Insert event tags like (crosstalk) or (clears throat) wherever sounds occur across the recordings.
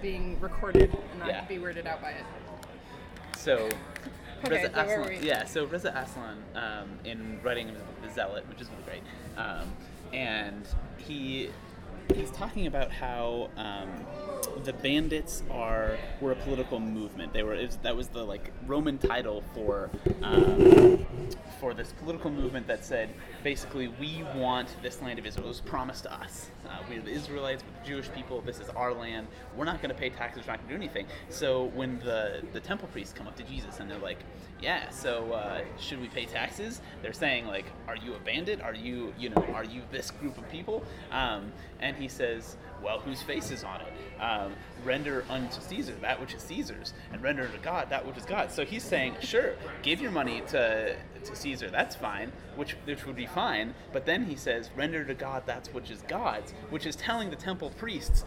being recorded and not Yeah. be weirded out by it. So, (laughs) Okay, Reza so Aslan, yeah. So Reza Aslan, um, in writing the Zealot, which is really great, um, and he he's talking about how um, the bandits are were a political movement. They were was, that was the like Roman title for um, for this political movement that said basically we want this land of Israel. It was promised to us. Uh, we're the Israelites, we're the Jewish people. This is our land. We're not going to pay taxes. We're not going to do anything. So when the the temple priests come up to Jesus and they're like, "Yeah, so uh, should we pay taxes?" They're saying like, "Are you a bandit? Are you you know are you this group of people?" Um, and he says, "Well, whose face is on it? Um, render unto Caesar that which is Caesar's, and render unto God that which is God's." So he's saying, "Sure, give your money to to Caesar. That's fine, which which would be fine." But then he says, "Render to God that which is God's," which is telling the temple priests,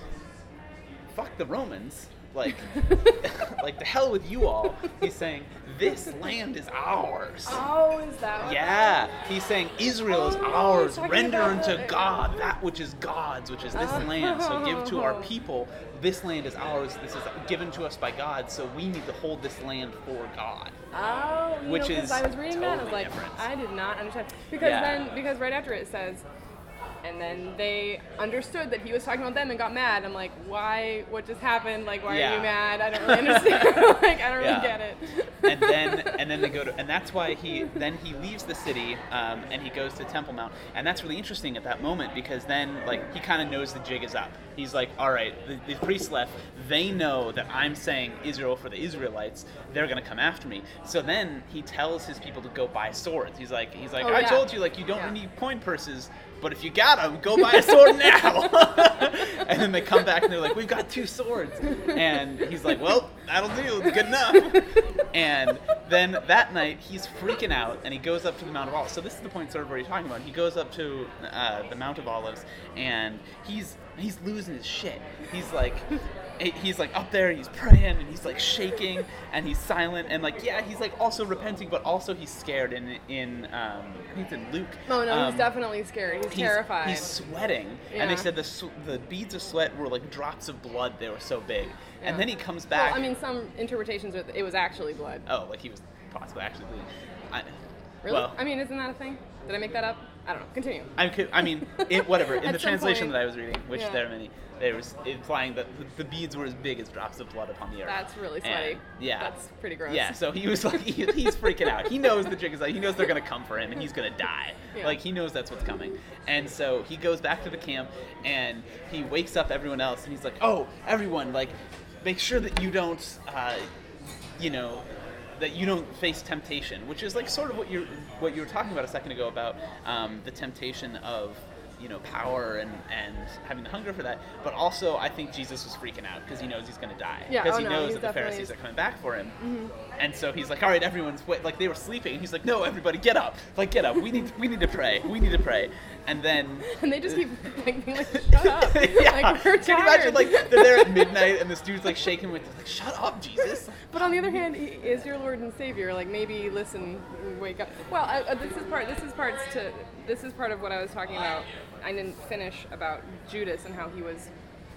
"Fuck the Romans." Like, (laughs) like the hell with you all. He's saying this land is ours. Oh, is that? Yeah, he's saying Israel is Oh, ours. Render unto the- God that which is God's, which is this oh. land. So give to our Oh. (laughs) people. This land is ours. This is given to us by God. So we need to hold this land for God. Oh, Which know, is I was reading that, I was like, different. I did not understand because Yeah. then because right after it says, and then they understood that he was talking about them and got mad. I'm like, why? What just happened? Like, why are you mad? I don't really understand. (laughs) like, I don't Yeah. really get it. and then and then they go to and that's why he then he leaves the city um, and he goes to Temple Mount and that's really interesting at that moment because then like he kind of knows the jig is up. He's like, all right, the, the priests left. They know that I'm saying Israel for the Israelites. They're gonna come after me. So then he tells his people to go buy swords. He's like, he's like, Oh, I yeah. told you like you don't Yeah. need coin purses. But if you got them, go buy a sword (laughs) now. (laughs) and then they come back and they're like, "We've got two swords." And he's like, "Well, that'll do. It's good enough." And then that night, he's freaking out, and he goes up to the Mount of Olives. So this is the point, sort of, where you're talking about. He goes up to uh, the Mount of Olives, and he's he's losing his shit. He's like. (laughs) He's like up there, he's praying, and he's like shaking, and he's silent, and like yeah, he's like also repenting, but also he's scared. In in um, I think it's in Luke. Oh no, um, he's definitely scared. He's, he's, terrified. He's sweating, and they said the sw- the beads of sweat were like drops of blood. They were so big. Yeah. And then he comes well, back. I mean, some interpretations are it was actually blood. oh, like he was possibly actually bleeding. I, Really? Well, I mean, isn't that a thing? Did I make that up? I don't know. Continue. I, could, I mean, it, whatever. (laughs) In the translation point- that I was reading, which Yeah. there are many, there was implying that the, the beads were as big as drops of blood upon the earth. That's really And, sweaty. yeah. That's pretty gross. Yeah, so he was like, he, he's freaking out. He knows the jig is like, he knows they're gonna come for him and he's gonna die. Yeah. Like he knows that's what's coming. And so he goes back to the camp and he wakes up everyone else and he's like, oh, everyone, like, make sure that you don't, uh, you know, that you don't face temptation, which is like sort of what you what you were talking about a second ago about um, the temptation of you know power and and having the hunger for that. But also, I think Jesus was freaking out because he knows he's going to die Yeah, because oh he no, knows that the Pharisees are coming back for him. And so he's like, "All right, everyone's wait, like they were sleeping." And he's like, "No, everybody, get up! Like get up! We need we need to pray. We need to pray." And then (laughs) And they just keep (laughs) like being like, shut up. (laughs) yeah, Like, can you imagine like they're there at midnight and this dude's like shaking with like, "Shut up, Jesus!" But on the other hand, he is your Lord and Savior. Like maybe listen, wake up. Well, uh, uh, this is part. This is parts to. This is part of what I was talking about. I didn't finish about Judas and how he was.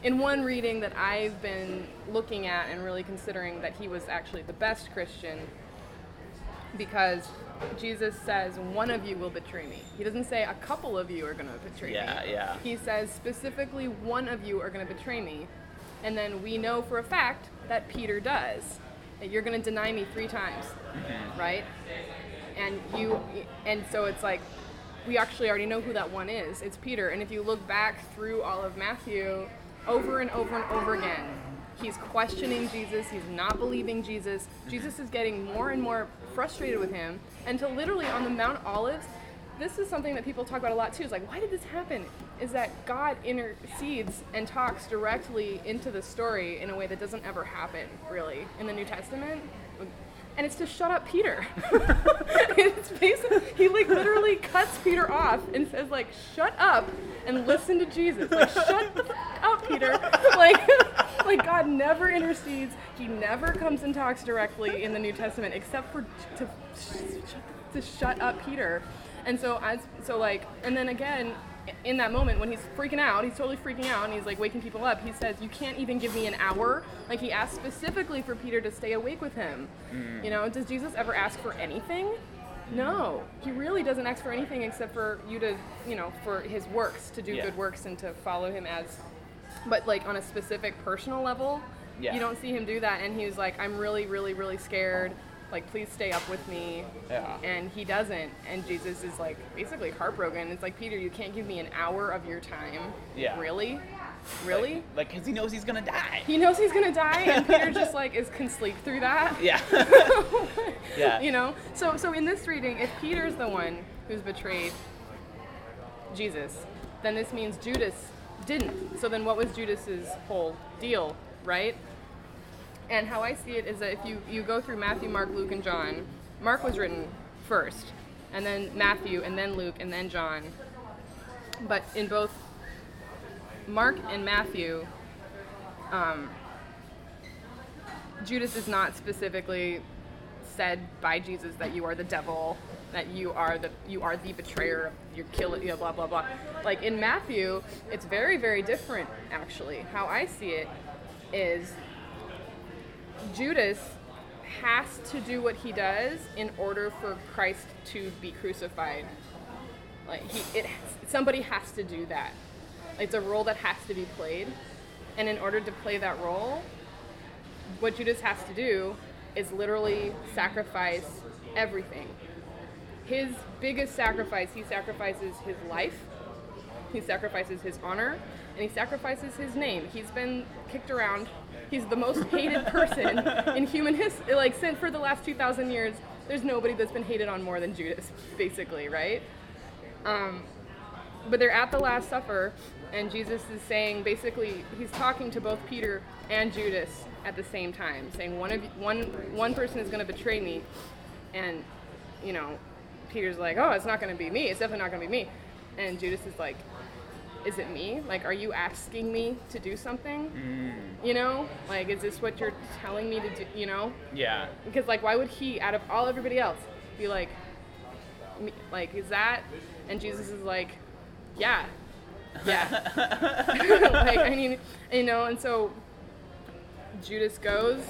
In one reading that I've been looking at and really considering that he was actually the best Christian because Jesus says one of you will betray me. He doesn't say a couple of you are going to betray Yeah, me. yeah. He says specifically one of you are going to betray me. And then we know for a fact that Peter does. That you're going to deny me 3 times. Mm-hmm. Right? And you and so it's like we actually already know who that one is. It's Peter. And if you look back through all of Matthew over and over and over again, he's questioning Jesus, he's not believing Jesus. Jesus is getting more and more frustrated with him until literally on the Mount Olives, this is something that people talk about a lot too. Is like, why did this happen? Is that God intercedes and talks directly into the story in a way that doesn't ever happen, really, in the New Testament? And it's to shut up Peter. (laughs) it's basically, he like literally cuts Peter off and says like, shut up and listen to Jesus. Like, shut the fuck up, Peter. (laughs) Like, (laughs) like God never intercedes. He never comes and talks directly in the New Testament except for to, to shut up Peter. And so as so like and then again in that moment when he's freaking out, he's totally freaking out, and he's like waking people up. He says, "You can't even give me an hour." Like he asked specifically for Peter to stay awake with him. Mm. You know, does Jesus ever ask for anything? No, he really doesn't ask for anything except for you to, you know, for his works to do Yeah. good works and to follow him as. But like on a specific personal level, Yeah. you don't see him do that. And he was like, "I'm really, really, really scared. Like, please stay up with me." Yeah. And he doesn't. And Jesus is like basically heartbroken. It's like, Peter, you can't give me an hour of your time. Yeah. Really? Really? Like, like, cause he knows he's gonna die. he knows he's gonna die, and Peter (laughs) just like is can sleep through that. Yeah. (laughs) Yeah. You know. So so in this reading, if Peter's the one who's betrayed Jesus, then this means Judas didn't. So then what was Judas's whole deal, right? And how I see it is that if you, you go through Matthew, Mark, Luke, and John, Mark was written first, and then Matthew, and then Luke, and then John. But in both Mark and Matthew, um, Judas is not specifically said by Jesus that you are the devil, that you are the you are the betrayer, you're killing, you know, blah blah blah. Like in Matthew, it's very very different actually. How I see it is Judas has to do what he does in order for Christ to be crucified. Like he, it, somebody has to do that. It's a role that has to be played, and in order to play that role, what Judas has to do is literally sacrifice everything. His biggest sacrifice, he sacrifices his life, he sacrifices his honor, and he sacrifices his name. He's been kicked around. He's the most hated person (laughs) in human history. Like, since for the last 2,000 years, there's nobody that's been hated on more than Judas, basically, right? Um, but they're at the Last Supper, and Jesus is saying basically he's talking to both Peter and Judas at the same time, saying one of you- one one person is going to betray me, and you know, Peter's like, oh, it's not going to be me. It's definitely not going to be me, and Judas is like, is it me? Like, are you asking me to do something? Mm. You know, like, is this what you're telling me to do? You know, yeah. because like why would he out of all everybody else be like me, like is that and jesus is like yeah yeah (laughs) (laughs) like i mean you know and so judas goes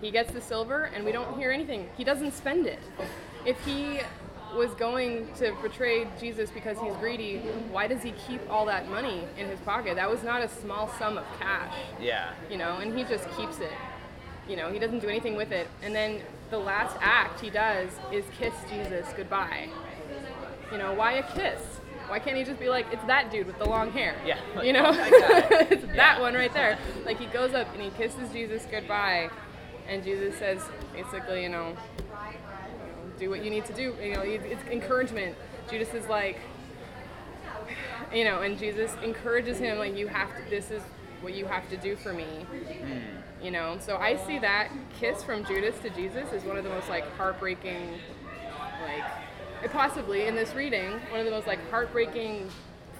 he gets the silver and we don't hear anything he doesn't spend it if he was going to betray jesus because he's greedy why does he keep all that money in his pocket that was not a small sum of cash Yeah. you know, and he just keeps it. You know, he doesn't do anything with it. And then the last act he does is kiss Jesus goodbye. You know, why a kiss? Why can't he just be like, it's that dude with the long hair? Yeah. You know, I got it. (laughs) it's that one right there. Like he goes up and he kisses Jesus goodbye, and Jesus says, basically, you know, do what you need to do. You know, it's encouragement. Judas is like, you know, and Jesus encourages him like you have to. This is what you have to do for me. Hmm. You know, so I see that kiss from Judas to Jesus is one of the most like heartbreaking, like, possibly in this reading, one of the most like heartbreaking,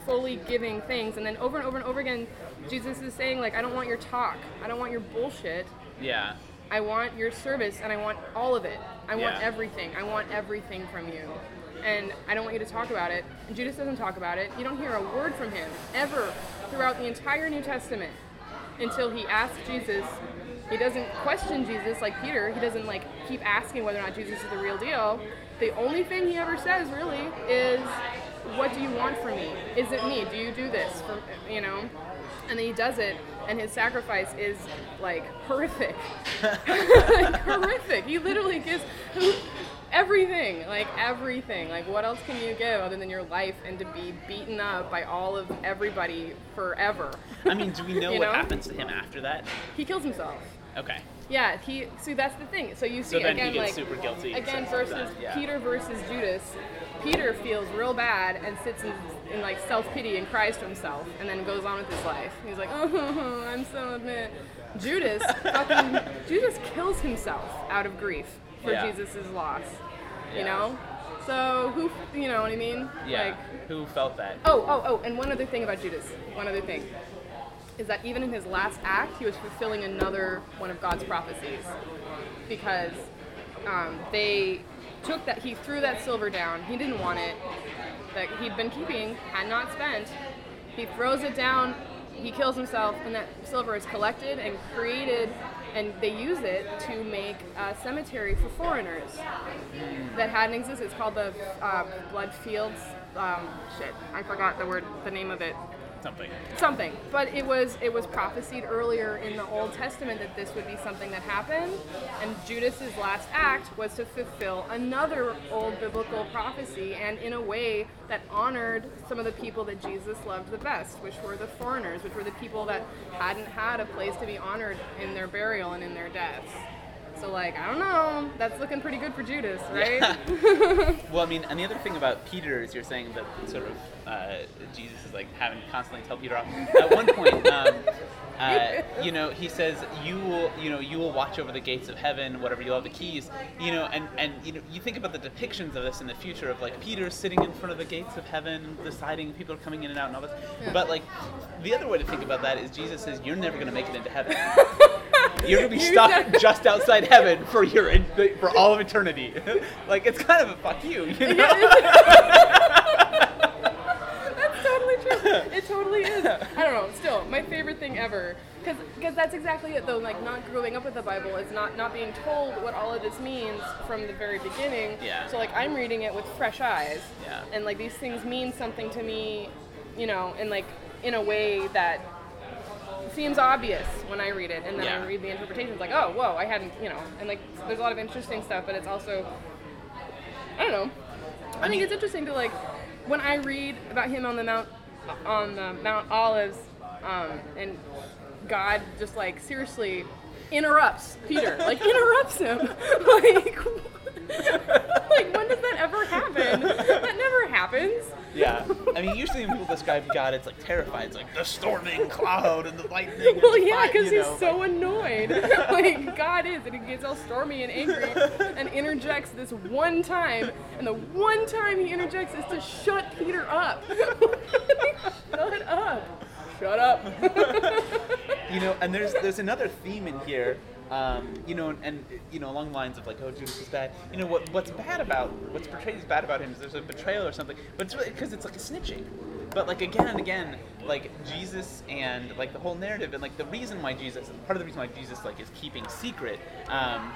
fully giving things. And then over and over and over again, Jesus is saying like, I don't want your talk. I don't want your bullshit. Yeah. I want your service and I want all of it. I want Yeah. everything. I want everything from you. And I don't want you to talk about it. And Judas doesn't talk about it. You don't hear a word from him ever throughout the entire New Testament until he asks Jesus. He doesn't question Jesus like Peter. He doesn't like keep asking whether or not Jesus is the real deal. The only thing he ever says really is, "What do you want from me? Is it me? Do you do this?" For, you know, and then he does it, and his sacrifice is like horrific, like, (laughs) horrific. He literally gives everything, like everything. Like what else can you give other than your life and to be beaten up by all of everybody forever? I mean, do we know (laughs) what know? happens to him after that? he kills himself. Okay. Yeah, he. See, that's the thing. So you see So then again, he gets like super guilty. again versus yeah. Peter versus Judas. Peter feels real bad and sits in, in like self pity and cries to himself, and then goes on with his life. He's like, (laughs) oh, I'm so mad. Judas, (laughs) fucking Judas kills himself out of grief for Yeah. Jesus' loss. You Yeah. know. So who, you know what I mean? Yeah. Like, Who felt that? Oh, oh, oh, and one other thing about Judas. One other thing. Is that even in his last act, he was fulfilling another one of God's prophecies. Because um, they took that, he threw that silver down. He didn't want it. that he'd been keeping, had not spent. He throws it down, he kills himself, and that silver is collected and created, and they use it to make a cemetery for foreigners that hadn't existed. It's called the uh, Blood Fields. Um, shit, I forgot the word, the name of it Something. something but it was it was prophesied earlier in the old testament that this would be something that happened and judas's last act was to fulfill another old biblical prophecy and in a way that honored some of the people that jesus loved the best which were the foreigners which were the people that hadn't had a place to be honored in their burial and in their deaths so like i don't know. That's looking pretty good for judas right? (laughs) (laughs) Well, I mean, and the other thing about Peter is you're saying that sort of uh, Jesus is like having to constantly tell Peter off. At one point, um, uh, you know, he says, "You will, you know, you will watch over the gates of heaven, whatever. You'll have the keys." You know, and and you know, you think about the depictions of this in the future of like Peter sitting in front of the gates of heaven, deciding people are coming in and out and all this. But like, the other way to think about that is Jesus says, "You're never going to make it into heaven." (laughs) You're gonna be stuck (laughs) just outside heaven for your for all of eternity. (laughs) like it's kind of a fuck you, you know? That's totally true. It totally is. I don't know. Still, my favorite thing ever. Because that's exactly it, though. Like, not growing up with the Bible is not, not being told what all of this means from the very beginning. Yeah. So, like, I'm reading it with fresh eyes. Yeah. And, like, these things mean something to me, you know, and, like, in a way that seems obvious when I read it. And then Yeah. I read the interpretations, like, oh, whoa, I hadn't, you know. And, like, there's a lot of interesting stuff, but it's also, I don't know. I think it's interesting to like when I read about him on the mount on the Mount Olives, um, and God just like seriously interrupts Peter, like interrupts him, (laughs) like. (laughs) like when does that ever happen? That never happens. Yeah. I mean, usually when people describe God, it's like terrified. It's like the storming cloud and the lightning. and (laughs) Well, the yeah, because he's know, so like- annoyed. (laughs) (laughs) like God is, and he gets all stormy and angry, and interjects this one time, and the one time he interjects is to shut Peter up. shut up. Shut up. you know, and there's there's another theme in here. Um, you know, and, and you know, along the lines of like, oh, Judas is bad. You know, what what's bad about what's portrayed as bad about him is there's a betrayal or something, but it's really because it's like a snitching. But like again and again, like Jesus and like the whole narrative and like the reason why Jesus, part of the reason why Jesus like is keeping secret. Um,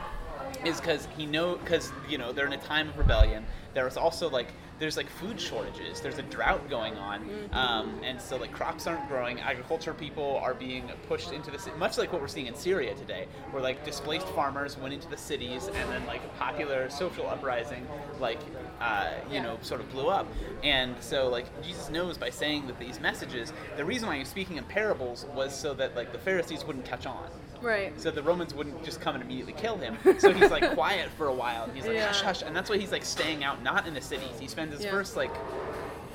is because he know because you know they're in a time of rebellion. There's also like there's like food shortages. There's a drought going on, um, and so like crops aren't growing. Agriculture people are being pushed into the city, much like what we're seeing in Syria today, where like displaced farmers went into the cities, and then like a popular social uprising like uh, you Yeah. know sort of blew up. And so like Jesus knows by saying that these messages, the reason why he was speaking in parables was so that like the Pharisees wouldn't catch on right. so the Romans wouldn't just come and immediately kill him. (laughs) So he's like quiet for a while. And he's like Yeah. hush hush, and that's why he's like staying out, not in the cities. He spends his Yeah. first like,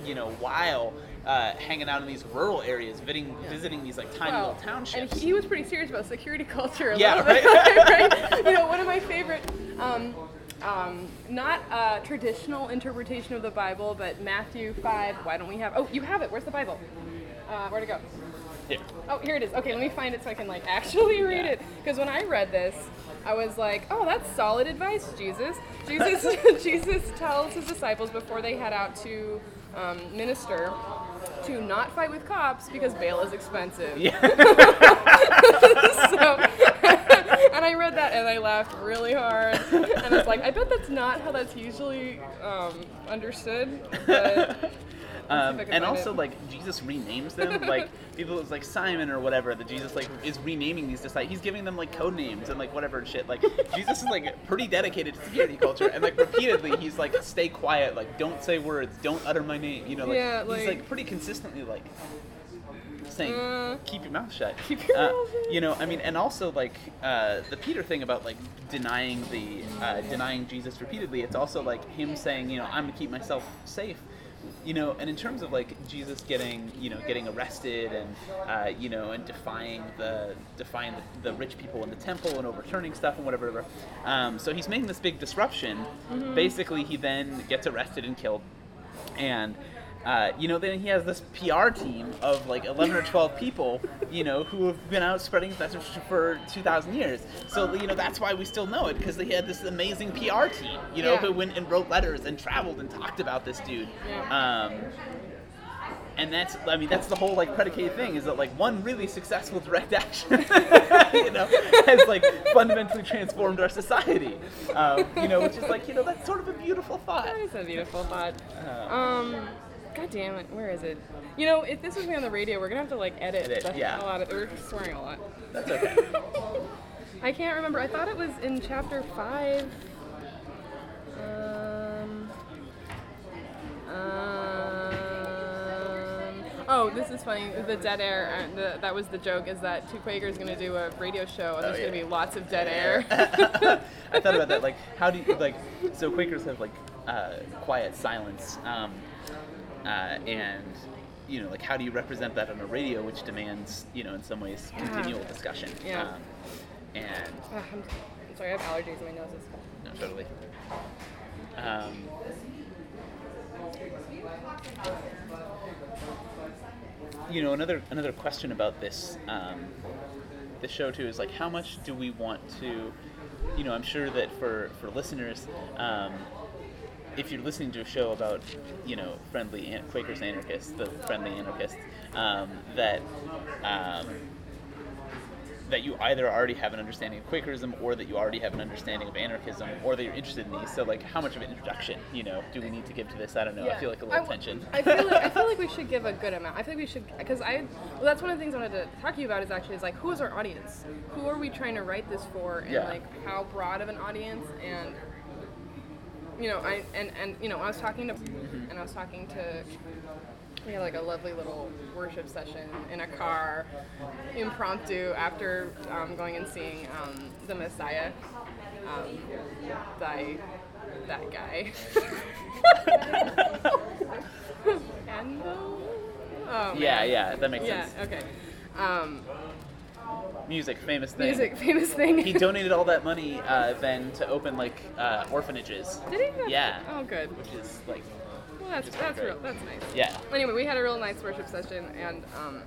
you know, while uh, hanging out in these rural areas, visiting Yeah. visiting these like tiny Well, little townships. And he was pretty serious about security (laughs) culture. A Yeah, right. right? (laughs) You know, one of my favorite, um, um, not a traditional interpretation of the Bible, but Matthew 5. Why don't we have? Oh, you have it. Where's the Bible? Uh, where'd it go? Here. Oh, here it is. Okay, let me find it so I can like (laughs) actually read Yeah. it. Because when I read this, I was like, "Oh, that's solid advice, Jesus." Jesus, (laughs) (laughs) Jesus tells his disciples before they head out to um, minister to not fight with cops because bail is expensive. Yeah. so, and I read that and I laughed really hard. And I was like, I bet that's not how that's usually um, understood. But Um, and also it. like Jesus renames them like (laughs) people it's like Simon or whatever that Jesus like is renaming these disciples he's giving them like code names and like whatever shit like (laughs) Jesus is like pretty dedicated to security culture and like repeatedly he's like stay quiet like don't say words don't utter my name you know like Yeah, he's like- like pretty consistently like saying Uh, keep your mouth shut keep your Uh, mouth shut. you know I mean and also like uh, the Peter thing about like denying the uh, denying Jesus repeatedly it's also like him saying you know I'm gonna keep myself safe you know and in terms of like jesus getting you know getting arrested and uh, you know and defying the defying the, the rich people in the temple and overturning stuff and whatever whatever. um, so he's making this big disruption basically he then gets arrested and killed and uh, you know, then he has this PR team of like 11 or 12 people, you know, who have been out spreading his message for 2,000 years. So, you know, that's why we still know it because they had this amazing PR team, you know, Yeah. who went and wrote letters and traveled and talked about this dude. Yeah. Um, and that's, I mean, that's the whole like predicated thing is that like one really successful direct action, (laughs) you know, has like fundamentally transformed our society. Um, you know, which is like, you know, that's sort of a beautiful thought. That is a beautiful thought. Uh, Um, God damn it, where is it? You know, if this was me on the radio, we're gonna have to like edit, Edit, the yeah. hell out of We're swearing a lot. that's okay. (laughs) I can't remember. I thought it was in chapter five. Um. Um. Oh, this is funny. The dead air. Uh, the, that was the joke. Is that Two Quakers going to do a radio show, and there's Oh, going to be lots of dead air. (laughs) I thought about that. (laughs) Like, how do you like? So Quakers have like uh, quiet silence, um, uh, and you know, like, how do you represent that on a radio, which demands, you know, in some ways, Yeah. continual discussion. Yeah. Um, and Ah, I'm, I'm sorry, I have allergies in my noses. no, totally. Um, you know, another another question about this um, this show too is like, how much do we want to? You know, I'm sure that for for listeners, um, if you're listening to a show about you know friendly an- Quakers anarchists, the friendly anarchists, um, that um, that you either already have an understanding of Quakerism or that you already have an understanding of anarchism or that you're interested in these. So like how much of an introduction, you know, do we need to give to this? I don't know. I feel like a little I- tension. I feel like, I feel like we (laughs) should give a good amount. I feel like we should because I well that's one of the things I wanted to talk to you about is actually is like who is our audience? Who are we trying to write this for? And Yeah. like how broad of an audience and you know I and and you know I was talking to Mm-hmm. and I was talking to we had like a lovely little worship session in a car, impromptu after um, going and seeing um, the Messiah. Um, thy, that guy. (laughs) and oh, yeah, yeah, that makes Yeah. sense. Okay. Music, famous thing. music, famous thing. He donated all that money uh, then to open like uh, orphanages. Did he? Yeah. Oh, good. Which is like, Well, that's that's great. real. That's nice. yeah. Anyway, we had a real nice worship session, and um,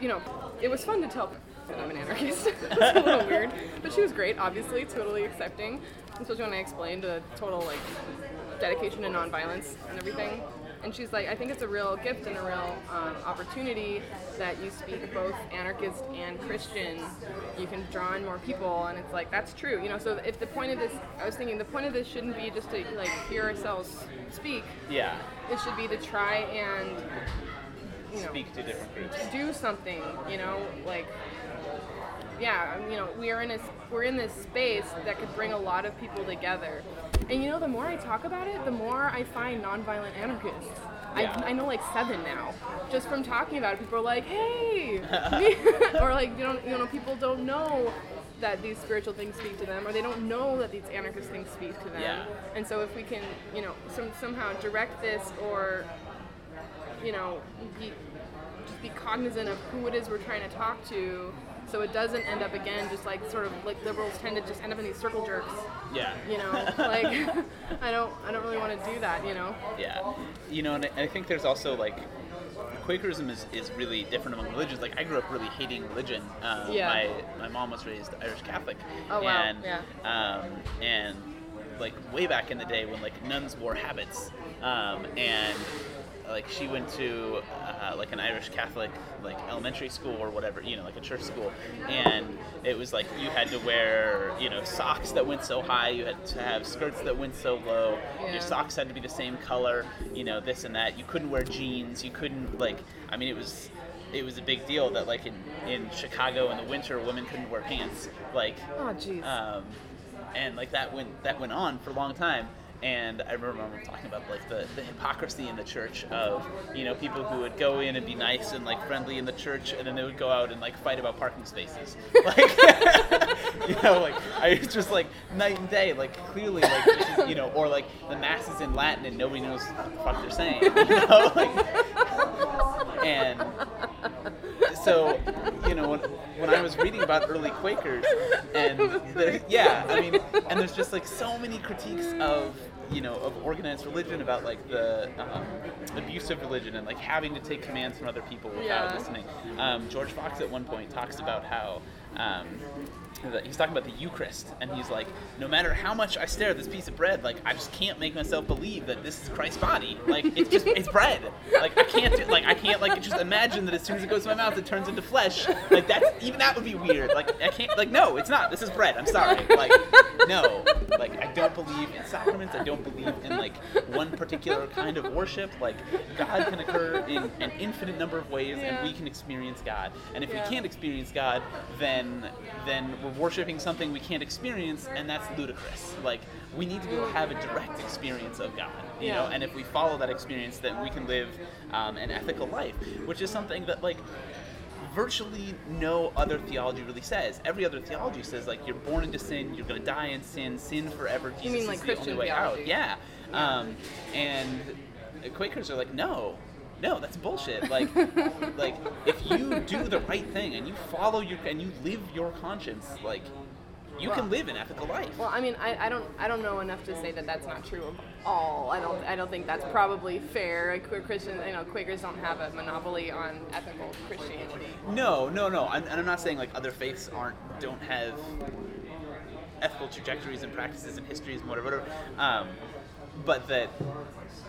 you know, it was fun to tell that I'm an anarchist. (laughs) it's a little (laughs) weird, but she was great. Obviously, totally accepting, especially when I explained the total like dedication to nonviolence and everything. And she's like, I think it's a real gift and a real um, opportunity that you speak both anarchist and Christian. You can draw in more people, and it's like that's true. You know, so if the point of this, I was thinking the point of this shouldn't be just to like hear ourselves speak Yeah. it should be to try and you know Speak to different groups. do something you know like yeah you know we are in a we're in this space that could bring a lot of people together and you know the more i talk about it the more i find nonviolent anarchists Yeah. I, I know like seven now just from talking about it people are like hey (laughs) (laughs) or like you know you know people don't know that these spiritual things speak to them or they don't know that these anarchist things speak to them Yeah. and so if we can you know some, somehow direct this or you know, be, just be cognizant of who it is we're trying to talk to, so it doesn't end up again just like sort of like liberals tend to just end up in these circle jerks. Yeah. You know, (laughs) like (laughs) I don't, I don't really want to do that. You know. Yeah, you know, and I think there's also like Quakerism is, is really different among religions. Like I grew up really hating religion. Um, Yeah. My my mom was raised Irish Catholic. Oh, wow, And, yeah. Um, and like way back in the day when like nuns wore habits, um, and like she went to uh, like an Irish Catholic like elementary school or whatever, you know, like a church school, and it was like you had to wear you know socks that went so high, you had to have skirts that went so low, Yeah. your socks had to be the same color, you know, this and that. You couldn't wear jeans, you couldn't like, I mean, it was. It was a big deal that, like in, in Chicago in the winter, women couldn't wear pants. Like, Oh jeez. um, and like that went that went on for a long time. And I remember talking about like the, the hypocrisy in the church of you know people who would go in and be nice and like friendly in the church, and then they would go out and like fight about parking spaces. (laughs) Like (laughs) you know, like I was just like night and day. Like clearly, like this is, you know, or like the mass is in Latin and nobody knows what the fuck they're saying. You know, (laughs) like, and so you know when, when I was reading about early Quakers and the, yeah I mean and there's just like so many critiques of you know of organized religion, about like the um, abuse of religion, and like having to take commands from other people without Yeah. listening. Um, George Fox at one point talks about how. Um, he's talking about the Eucharist, and he's like, no matter how much I stare at this piece of bread, like I just can't make myself believe that this is Christ's body. Like it's just it's bread. Like I can't do, like I can't like just imagine that as soon as it goes to my mouth, it turns into flesh. Like that's even that would be weird. Like I can't like no, it's not. This is bread. I'm sorry. Like no. Like I don't believe in sacraments. I don't believe in like one particular kind of worship. Like God can occur in an infinite number of ways, Yeah. and we can experience God. And if Yeah. we can't experience God, then then we're worshiping something we can't experience, and that's ludicrous. Like we need to be able to have a direct experience of God, you know. And if we follow that experience, then we can live um, an ethical life, which is something that like virtually no other theology really says. Every other theology says like you're born into sin, you're going to die in sin, sin forever. Jesus mean, is like the Christian only way theology? out. Yeah. Um, and Quakers are like, no, no, that's bullshit. Like, (laughs) like if you do the right thing and you follow your and you live your conscience, like you can live an ethical life. Well, I mean, I, I don't I don't know enough to say that that's not true of all. I don't I don't think that's probably fair. Christian, you know, Quakers don't have a monopoly on ethical Christianity. No, no, no. I'm, and I'm not saying like other faiths aren't don't have ethical trajectories and practices and histories and whatever, whatever. Um, but that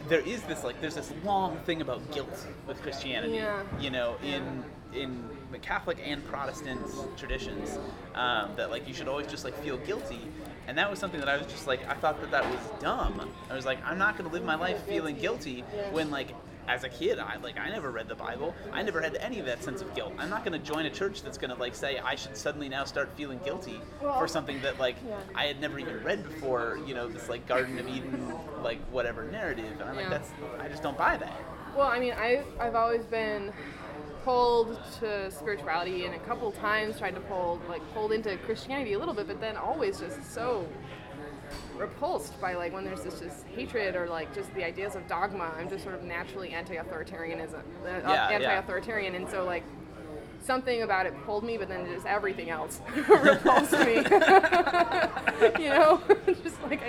there is this like there's this long thing about guilt with Christianity. Yeah. You know, in in the Catholic and Protestant traditions, um, that like you should always just like feel guilty. And that was something that I was just like I thought that that was dumb. I was like I'm not going to live my life feeling guilty when like as a kid I like I never read the Bible. I never had any of that sense of guilt. I'm not going to join a church that's going to like say I should suddenly now start feeling guilty Well, for something that like yeah. I had never even read before, you know, this like Garden of Eden like whatever narrative. And I'm like that's I just don't buy that. Well, I mean, I've, I've always been pulled to spirituality and a couple times tried to pull like pulled into Christianity a little bit, but then always just so repulsed by like when there's this just hatred or like just the ideas of dogma. I'm just sort of naturally anti-authoritarianism, uh, Yeah, yeah. anti-authoritarian, and so like something about it pulled me, but then just everything else (laughs) (laughs) repulsed me. (laughs) you know, just like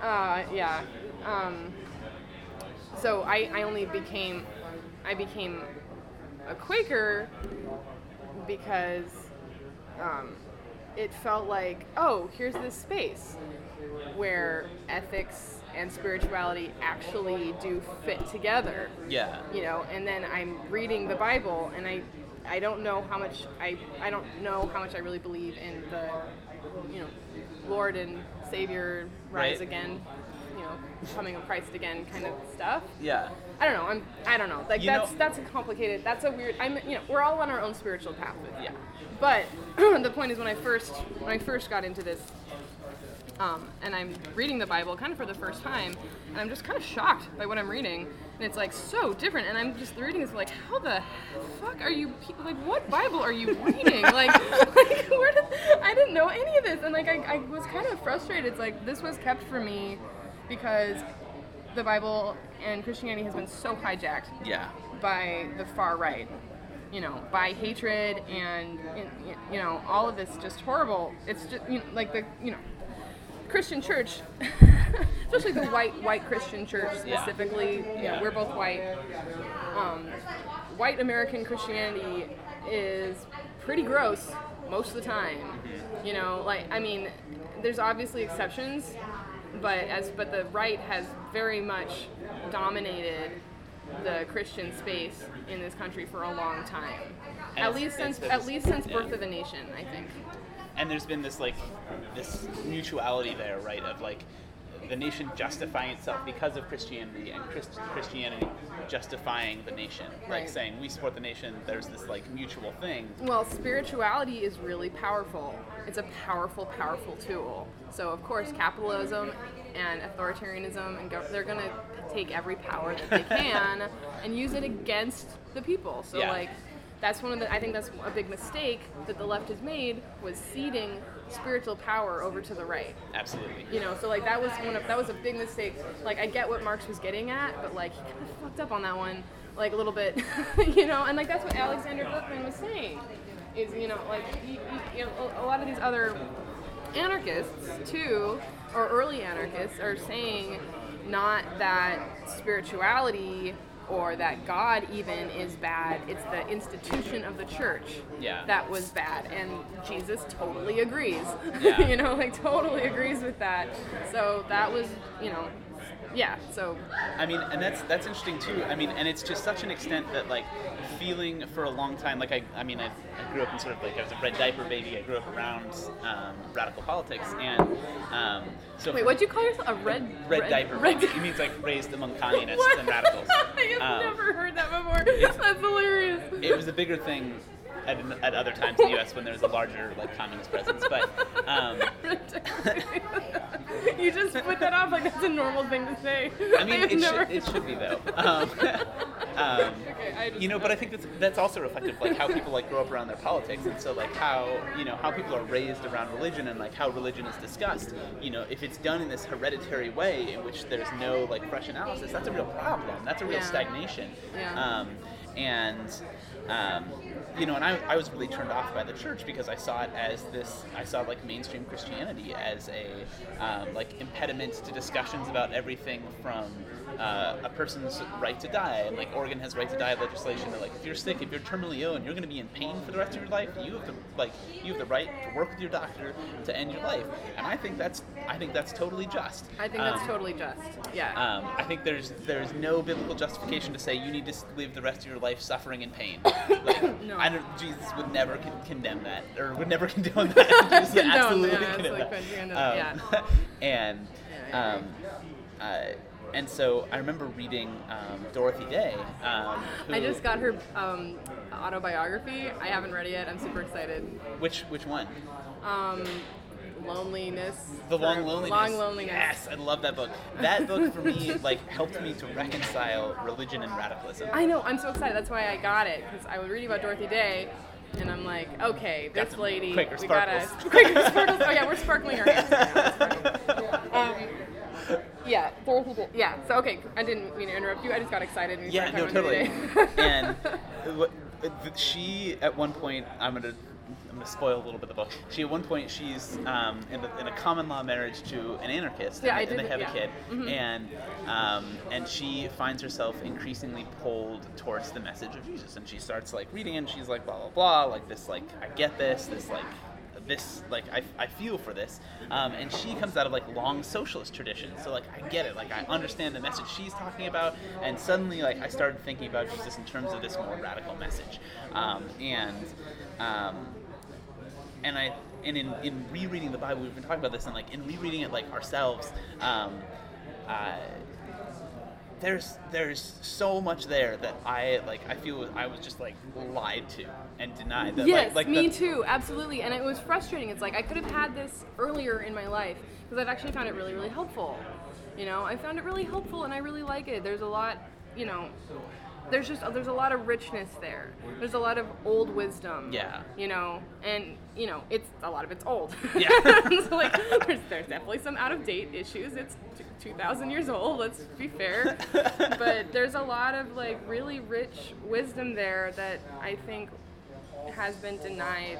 I, uh, yeah. Um, so I, I only became I became a Quaker because um, it felt like oh here's this space where ethics and spirituality actually do fit together Yeah. you know and then i'm reading the bible and i i don't know how much i i don't know how much i really believe in the you know lord and savior rise Right. again you know coming of christ again kind of stuff Yeah. i don't know i'm i don't know like You that's know- that's a complicated that's a weird i'm you know we're all on our own spiritual path with. Yeah. but (clears throat) the point is when i first when i first got into this um, and I'm reading the Bible kind of for the first time, and I'm just kind of shocked by what I'm reading, and it's like so different. And I'm just reading this like, how the fuck are you? pe- Like, what Bible are you reading? (laughs) like, (laughs) like where did I didn't know any of this, and like I, I was kind of frustrated. It's like this was kept for me because the Bible and Christianity has been so hijacked Yeah. by the far right. You know, by hatred and you know all of this just horrible. It's just you know, like the you know Christian church, (laughs) especially the white white Christian church Yeah. specifically. You know, Yeah. we're both white. Um, white American Christianity is pretty gross most of the time. You know, like I mean, there's obviously exceptions, but as but the right has very much dominated the Christian space in this country for a long time. And At least since at least since yeah. birth of a nation, I think. And there's been this like this mutuality there, right? Of like the nation justifying itself because of Christianity and Christ- Christianity justifying the nation, like saying we support the nation. There's this like mutual thing. Well, spirituality is really powerful. It's a powerful, powerful tool. So, of course, capitalism and authoritarianism, and gov- they're going to take every power that they (laughs) can and use it against the people. So, Yeah. like, that's one of the. I think that's a big mistake that the left has made was ceding spiritual power over to the right. Absolutely. You know, so like that was one of that was a big mistake. Like I get what Marx was getting at, but like he kind of fucked up on that one, like a little bit. (laughs) you know, and like that's what Alexander Berkman was saying, is you know like you, know, a lot of these other anarchists too or early anarchists are saying not that spirituality or that God even is bad. It's the institution of the church Yeah. that was bad, and Jesus totally agrees. Yeah. (laughs) you know, like totally agrees with that. So that was, you know, yeah. So I mean, and that's that's interesting too. I mean, and it's to such an extent that like feeling for a long time, like I, I mean, I, I grew up in sort of like I was a red diaper baby. I grew up around um, radical politics, and um, so wait, what'd you call yourself? A red red, diaper? Red baby. It means like raised among (laughs) communists and radicals. (laughs) I've Um, never heard that before. That's hilarious. it was a bigger thing at, at other times in the U.S. when there was a larger like communist presence, but. Um, (laughs) you just put that off like that's a normal thing to say. I mean, I've it never- should, it should be though. Um, (laughs) um, (laughs) Okay, I you know, but I think that's that's also reflective of like how people like grow up around their politics, and so like how you know how people are raised around religion and like how religion is discussed. You know, if it's done in this hereditary way in which there's no like fresh analysis, that's a real problem. That's a real Yeah. stagnation. Yeah. And um, you know, and I, I was really turned off by the church because I saw it as this. I saw like mainstream Christianity as a um, like impediment to discussions about everything from uh, a person's right to die. And like Oregon has right to die legislation. That like if you're sick, if you're terminally ill, and you're going to be in pain for the rest of your life, you have the like you have the right to work with your doctor to end your life. And I think that's I think that's totally just. I think that's Um, totally just. Yeah. um, I think there's there's no biblical justification to say you need to live the rest of your life suffering in pain. (coughs) Like, No. I don't, Jesus would never con- condemn that, or would never (laughs) condone that. (laughs) Jesus Condone, absolutely yeah, condemn absolutely that. Um, yeah. (laughs) and um, uh, and so I remember reading um, Dorothy Day. Um, who, I just got her um, autobiography. I haven't read it yet. I'm super excited. which which one? Um, loneliness. The Long Loneliness. Long loneliness. Yes, I love that book. That book for me like helped me to reconcile religion and radicalism. I know. I'm so excited. That's why I got it because I was reading about Dorothy Day, and I'm like, okay, this lady. Quaker we gotta sparkles. (laughs) Quaker sparkles. Oh yeah, we're sparkling our hands. (laughs) yeah, Dorothy Day. Yeah. So okay, I didn't mean to interrupt you. I just got excited. And Yeah, no, totally. talking about Dorothy Day. and (laughs) she, at one point, I'm gonna, I'm gonna spoil a little bit of the book. She, at one point, she's um, in, a, in a common law marriage to an anarchist, Yeah, and, and they have yeah. a kid, Mhm. and um, and she finds herself increasingly pulled towards the message of Jesus, and she starts like reading, and she's like blah blah blah, like this, like I get this, this like this like I, I feel for this um, and she comes out of like long socialist traditions so like i get it like i understand the message she's talking about and suddenly like i started thinking about jesus in terms of this more radical message um, and um, and i and in, in rereading the bible we've been talking about this and like in rereading it like ourselves um, uh, there's there's so much there that I like I feel I was just like lied to and denied that Yes, like, like me the- too, absolutely. And it was frustrating. It's like I could have had this earlier in my life because I've actually found it really, really helpful. You know, I found it really helpful and I really like it. There's a lot, you know, there's just there's a lot of richness there. There's a lot of old wisdom. Yeah. You know, and you know, it's a lot of it's old. Yeah. (laughs) so like, there's, there's definitely some out of date issues. It's t- 2,000 years old. Let's be fair. (laughs) but there's a lot of like really rich wisdom there that I think has been denied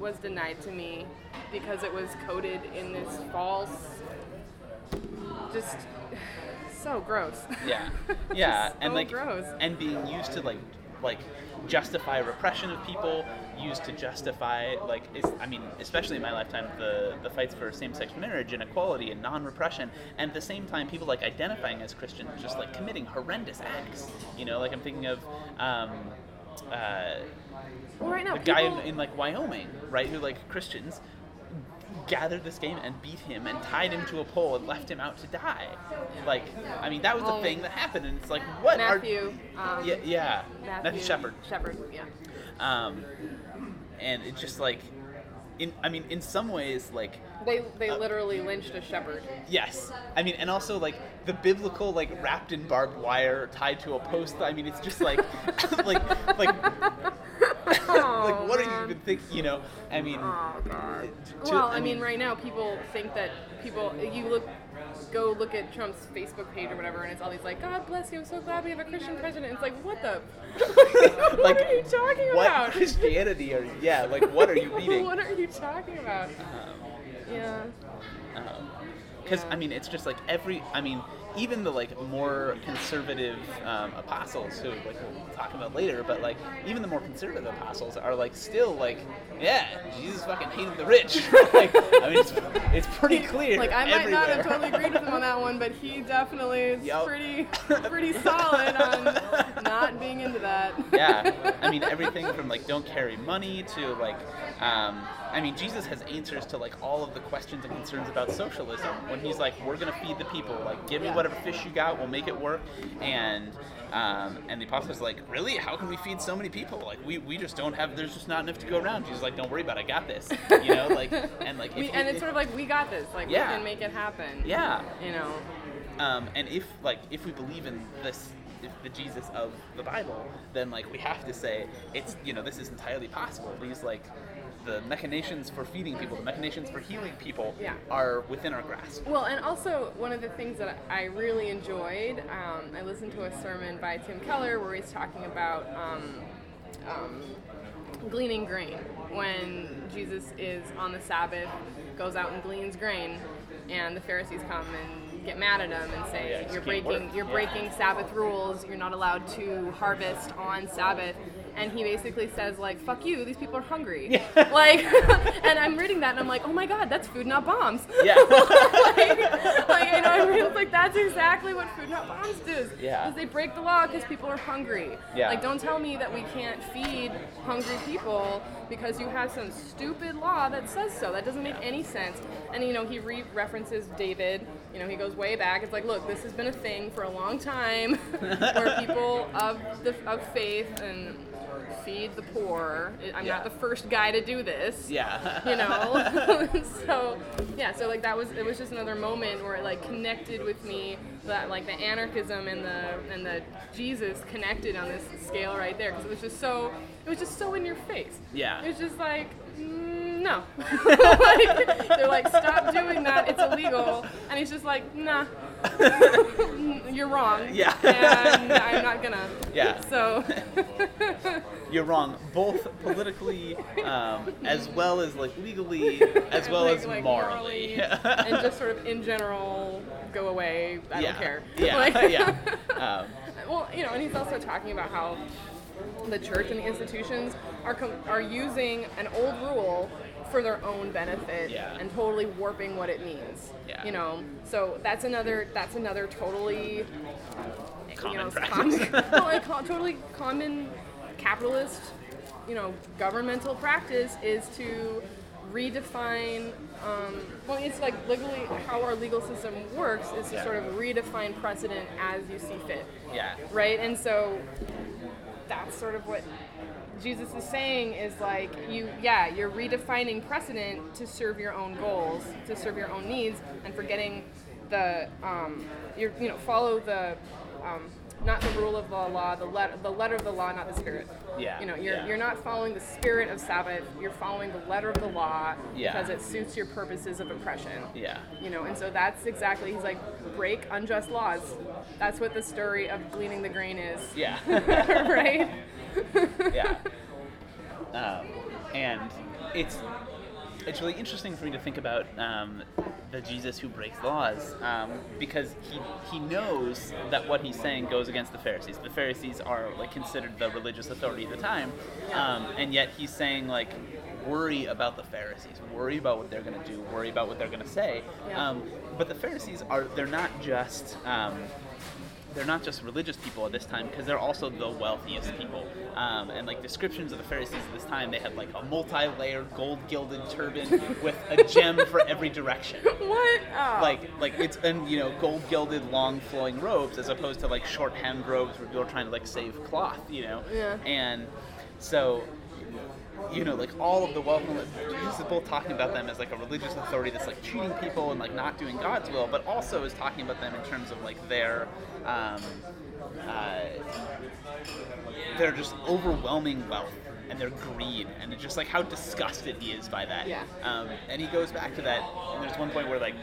was denied to me because it was coded in this false just so gross. Yeah. (laughs) Yeah and like gross. and being used to like like justify repression of people used to justify like is, i mean especially in my lifetime the the fights for same-sex marriage and equality and non-repression and at the same time people like identifying as christians just like committing horrendous acts. You know like i'm thinking of um uh well, right now the guy in, in like wyoming right who like christians gathered this game and beat him and tied him to a pole and left him out to die. Like, I mean, that was the Oh. thing that happened, and it's like, what Matthew, are? um, yeah, yeah, Matthew, Matthew Shepard. Shepard, yeah. Um, and it's just like, in I mean, in some ways, like, They they Uh, lity lynched a shepherd. yes, I mean, and also like the biblical like wrapped in barbed wire tied to a post. I mean, it's just like, (laughs) like, like. like what are you even thinking? You know, I mean, Oh god. to- well, I I mean, mean- right now people think that people you look go look at Trump's Facebook page or whatever, and it's all these like, God bless you, I'm so glad we have a Christian president. It's like, what the? (laughs) (laughs) what like are you talking what about? Christianity are yeah? Like what are you reading? what are you talking about? Um, Yeah. um, because Yeah. I mean it's just like every I mean even the like more conservative um, apostles who like we'll talk about later, but like even the more conservative apostles are like still like yeah Jesus fucking hated the rich. (laughs) like I mean it's, it's pretty (laughs) clear. Like I might not have totally agreed with him on that one, but he definitely is (laughs) Yup. pretty pretty solid on not being into that. yeah i mean everything from like don't carry money to like um, i mean jesus has answers to like all of the questions and concerns about socialism when he's like we're gonna feed the people like give me whatever fish you got we'll make it work and um, and the apostles are like really how can we feed so many people like we, we just don't have there's just not enough to go around jesus is like don't worry about it i got this you know like (laughs) and like We, if and it's sort of like we got this. Like Yeah. we can make it happen. yeah You know. um, and if like if we believe in this if the Jesus of the Bible, then like we have to say it's you know this is entirely possible. These like the machinations for feeding people, the machinations for healing people Yeah. are within our grasp. Well, and also one of the things that I really enjoyed, um, I listened to a sermon by Tim Keller where he's talking about um, um, gleaning grain. When Jesus is on the Sabbath, goes out and gleans grain, and the Pharisees come and get mad at him and say, Yeah, "You're breaking, work." you're Yeah. breaking Sabbath rules. You're not allowed to harvest on Sabbath." And he basically says, "Like, fuck you. These people are hungry." (laughs) like, (laughs) and I'm reading that and I'm like, "Oh my God, that's food, not bombs." Yeah. (laughs) like, like, you know I mean? Like that's exactly what Food Not Bombs does. Yeah. Because they break the law because people are hungry. Yeah. Like, don't tell me that we can't feed hungry people because you have some stupid law that says so. That doesn't make any sense. And you know, he re- references David. You know, he goes way back. It's like, look, this has been a thing for a long time, where people of the of faith and feed the poor. I'm Yeah. not the first guy to do this yeah. you know (laughs) (laughs) so yeah so like that was it was just another moment where it like connected with me that like the anarchism and the and the jesus connected on this scale right there because it was just so it was just so in your face Yeah. it was just like mm, no (laughs) like, they're like stop doing that it's illegal and he's just like nah (laughs) you're wrong Yeah. and i'm not gonna Yeah. so (laughs) You're wrong, both politically um, as well as like legally, as well Like- as like morally. (laughs) and just sort of in general go away. I yeah. don't care. Yeah. Like- yeah. Um, well, you know, and he's also talking about how the church and the institutions are com- are using an old rule for their own benefit Yeah. and totally warping what it means. Yeah. You know, so that's another that's another totally Common you know, practice. common, (laughs) well, totally common capitalist, you know, governmental practice is to redefine. Um, well, it's like legally how our legal system works is to Yeah. sort of redefine precedent as you see fit, yeah. right? And so that's sort of what Jesus is saying is like you, yeah, you're redefining precedent to serve your own goals, to serve your own needs, and forgetting the, um, you're, you know, follow the, um, not the rule of the law, the letter, the letter of the law, not the spirit. Yeah, You know, you're yeah. you're not following the spirit of Sabbath. You're following the letter of the law Yeah. because it suits your purposes of oppression. Yeah. You know, and so that's exactly he's like break unjust laws. That's what the story of gleaning the grain is. Yeah. (laughs) right? (laughs) (laughs) yeah. Um, and it's it's really interesting for me to think about um, the Jesus who breaks laws um, because he he knows that what he's saying goes against the Pharisees. The Pharisees are like considered the religious authority at the time, um, and yet he's saying like worry about the Pharisees, worry about what they're going to do, worry about what they're going to say. Yeah. Um, but the Pharisees are they're not just um, they're not just religious people at this time because they're also the wealthiest people. Um, and like descriptions of the Pharisees at this time, they had like a multi-layered gold gilded turban (laughs) with a gem for every direction. (laughs) what? Oh. Like like it's and you know gold gilded long flowing robes as opposed to like short hemmed robes where people are trying to like save cloth, you know. Yeah. And so you know, like all of the wealth, Jesus is both talking about them as like a religious authority that's like cheating people and like not doing God's will, but also is talking about them in terms of like their, um, uh, their just overwhelming wealth and their greed and just like how disgusted he is by that. Yeah. Um, and he goes back to that. And there's one point where like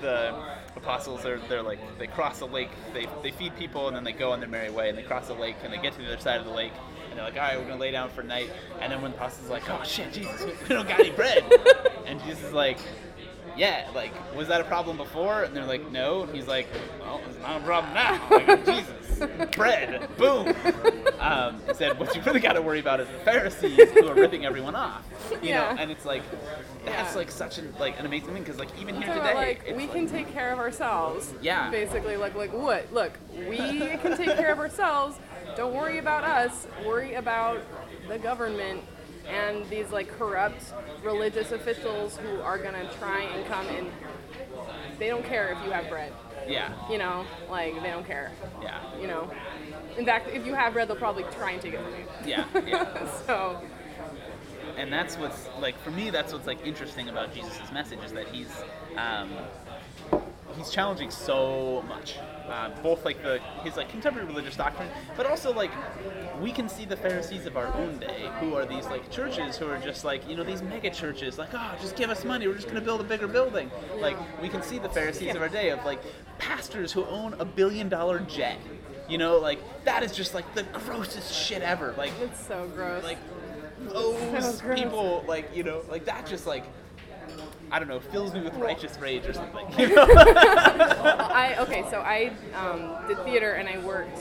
the apostles are they're like they cross the lake, they they feed people and then they go on their merry way and they cross the lake and they get to the other side of the lake and they're like, all right, we're gonna lay down for night. And then when the apostles like, oh shit, Jesus, we (laughs) don't got any bread. (laughs) and Jesus is like, yeah, like, was that a problem before? And they're like, no. And he's like, well, it's not a problem now. Like, Jesus, (laughs) bread, boom. Um, he said, what you really got to worry about is the Pharisees who are ripping everyone off. You Yeah. know, and it's like, that's Yeah. like such an like an amazing thing because like even here So, today, like we like- can take care of ourselves. Yeah. Basically, like like what? Look, we can take care of ourselves. Don't worry about us. Worry about the government and these like corrupt religious officials who are gonna try and come and they don't care if you have bread. yeah, You know, like they don't care. yeah, You know. In fact, if you have bread, they'll probably try and take it from you. yeah, (laughs) yeah. so and that's what's like for me that's what's like interesting about jesus' message is that he's um, he's challenging so much uh, both like the his like contemporary religious doctrine but also like we can see the pharisees of our own day who are these like churches who are just like you know these mega churches like oh just give us money we're just going to build a bigger building like we can see the pharisees of our day of like pastors who own a billion dollar jet you know like that is just like the grossest shit ever like it's so gross. like (laughs) those gross. people like you know like that just like I don't know fills me with righteous rage or something. You (laughs) know? I okay, so I um, did theater and I worked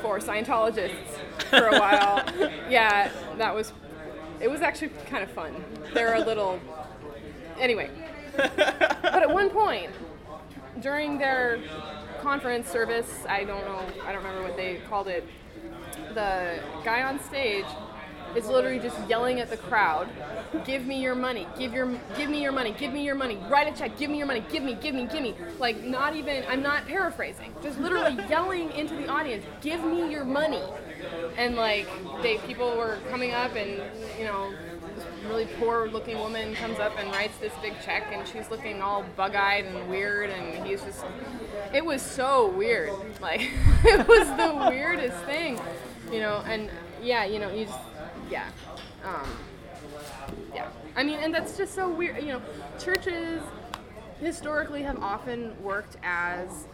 for Scientologists for a while. (laughs) yeah, that was. It was actually kind of fun. They're a little. Anyway, but at one point during their conference service, I don't know, I don't remember what they called it. The guy on stage is literally just yelling at the crowd, "Give me your money! Give your, give me your money! Give me your money! Write a check! Give me your money! Give me, give me, give me!" Like not even, I'm not paraphrasing, just literally (laughs) yelling into the audience, "Give me your money!" And like they, people were coming up, and you know, this really poor-looking woman comes up and writes this big check, and she's looking all bug-eyed and weird, and he's just, it was so weird. Like (laughs) it was the weirdest thing, you know. And yeah, you know, you just, yeah, um, yeah. I mean, and that's just so weird. You know, churches historically have often worked as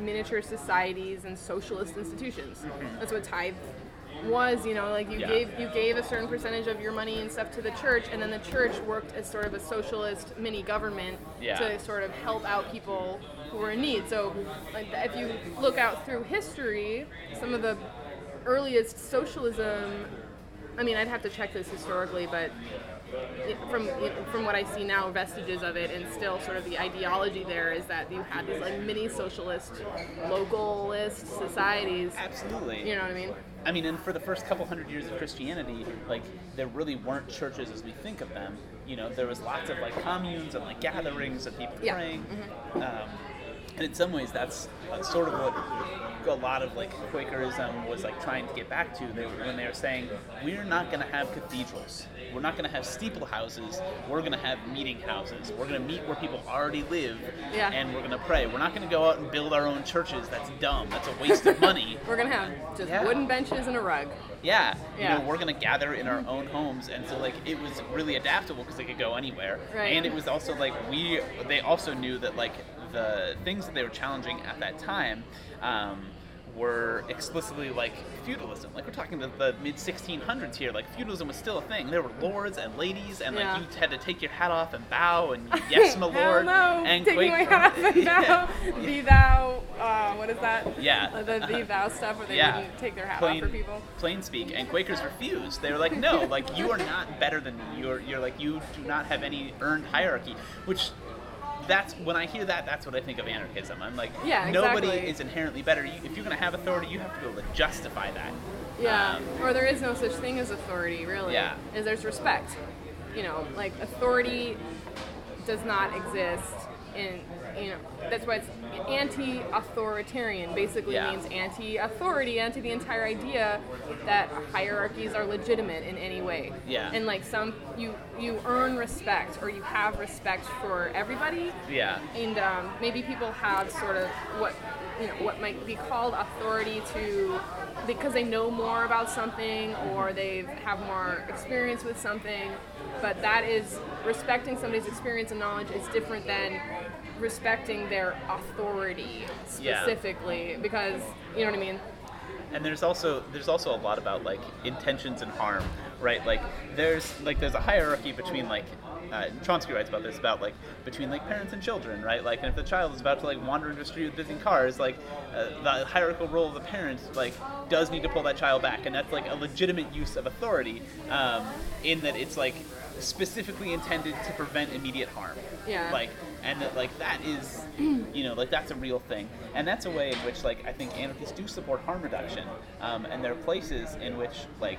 miniature societies and socialist institutions. That's what tithe was. You know, like you Yeah. gave you gave a certain percentage of your money and stuff to the church, and then the church worked as sort of a socialist mini government Yeah. to sort of help out people who were in need. So, like, if you look out through history, some of the earliest socialism. I mean, I'd have to check this historically, but from from what I see now, vestiges of it, and still sort of the ideology there is that you had these like mini socialist, localist societies. Absolutely. You know what I mean? I mean, and for the first couple hundred years of Christianity, like there really weren't churches as we think of them. You know, there was lots of like communes and like gatherings of people Yeah. praying. Um, and in some ways, that's sort of what a lot of like Quakerism was like trying to get back to. They, when they were saying, we're not going to have cathedrals, we're not going to have steeple houses, we're going to have meeting houses. We're going to meet where people already live, Yeah. and we're going to pray. We're not going to go out and build our own churches. That's dumb. That's a waste of money. (laughs) We're gonna have just Yeah. wooden benches and a rug. Yeah, Yeah. you know, we're gonna gather in our own homes, and so like it was really adaptable because they could go anywhere, Right. and it was also like we. They also knew that like the things that they were challenging at that time. Um, were explicitly like feudalism. Like we're talking the, the mid 1600s here. Like feudalism was still a thing. There were lords and ladies, and like Yeah. you had to take your hat off and bow and (laughs) yes, my lord. no, and taking my hat off and (laughs) Yeah. bow. Be thou. Uh, what is that? Yeah. Uh, the (laughs) thou stuff where they Yeah. wouldn't take their hat plain, off for people. plain speak, and Quakers refused. They were like, no, like you are not better than me. You're you're like you do not have any earned hierarchy. Which that's when I hear that, that's what I think of anarchism. I'm like, Yeah, nobody exactly. is inherently better. You, if you're going to have authority, you have to be able to justify that. Yeah, Um, or there is no such thing as authority, really. Yeah. Is there's respect. You know, like authority does not exist in, you know, that's why it's anti-authoritarian. Basically Yeah. means anti-authority, anti the entire idea that hierarchies are legitimate in any way. Yeah. And like some, you you earn respect or you have respect for everybody, yeah. and um, maybe people have sort of what you know what might be called authority to because they know more about something or they have more experience with something but that is respecting somebody's experience and knowledge is different than respecting their authority Yeah. specifically because you know what i mean and there's also there's also a lot about like intentions and harm, right? Like there's like there's a hierarchy between like uh, Chomsky writes about this about like between like parents and children, right? Like, and if the child is about to like wander into a street with busy cars, like uh, the hierarchical role of the parent like does need to pull that child back, and that's like a legitimate use of authority um, in that it's like specifically intended to prevent immediate harm. Yeah. Like, and that like that is, (clears throat) you know, like that's a real thing, and that's a way in which like I think anarchists do support harm reduction, um, and there are places in which like.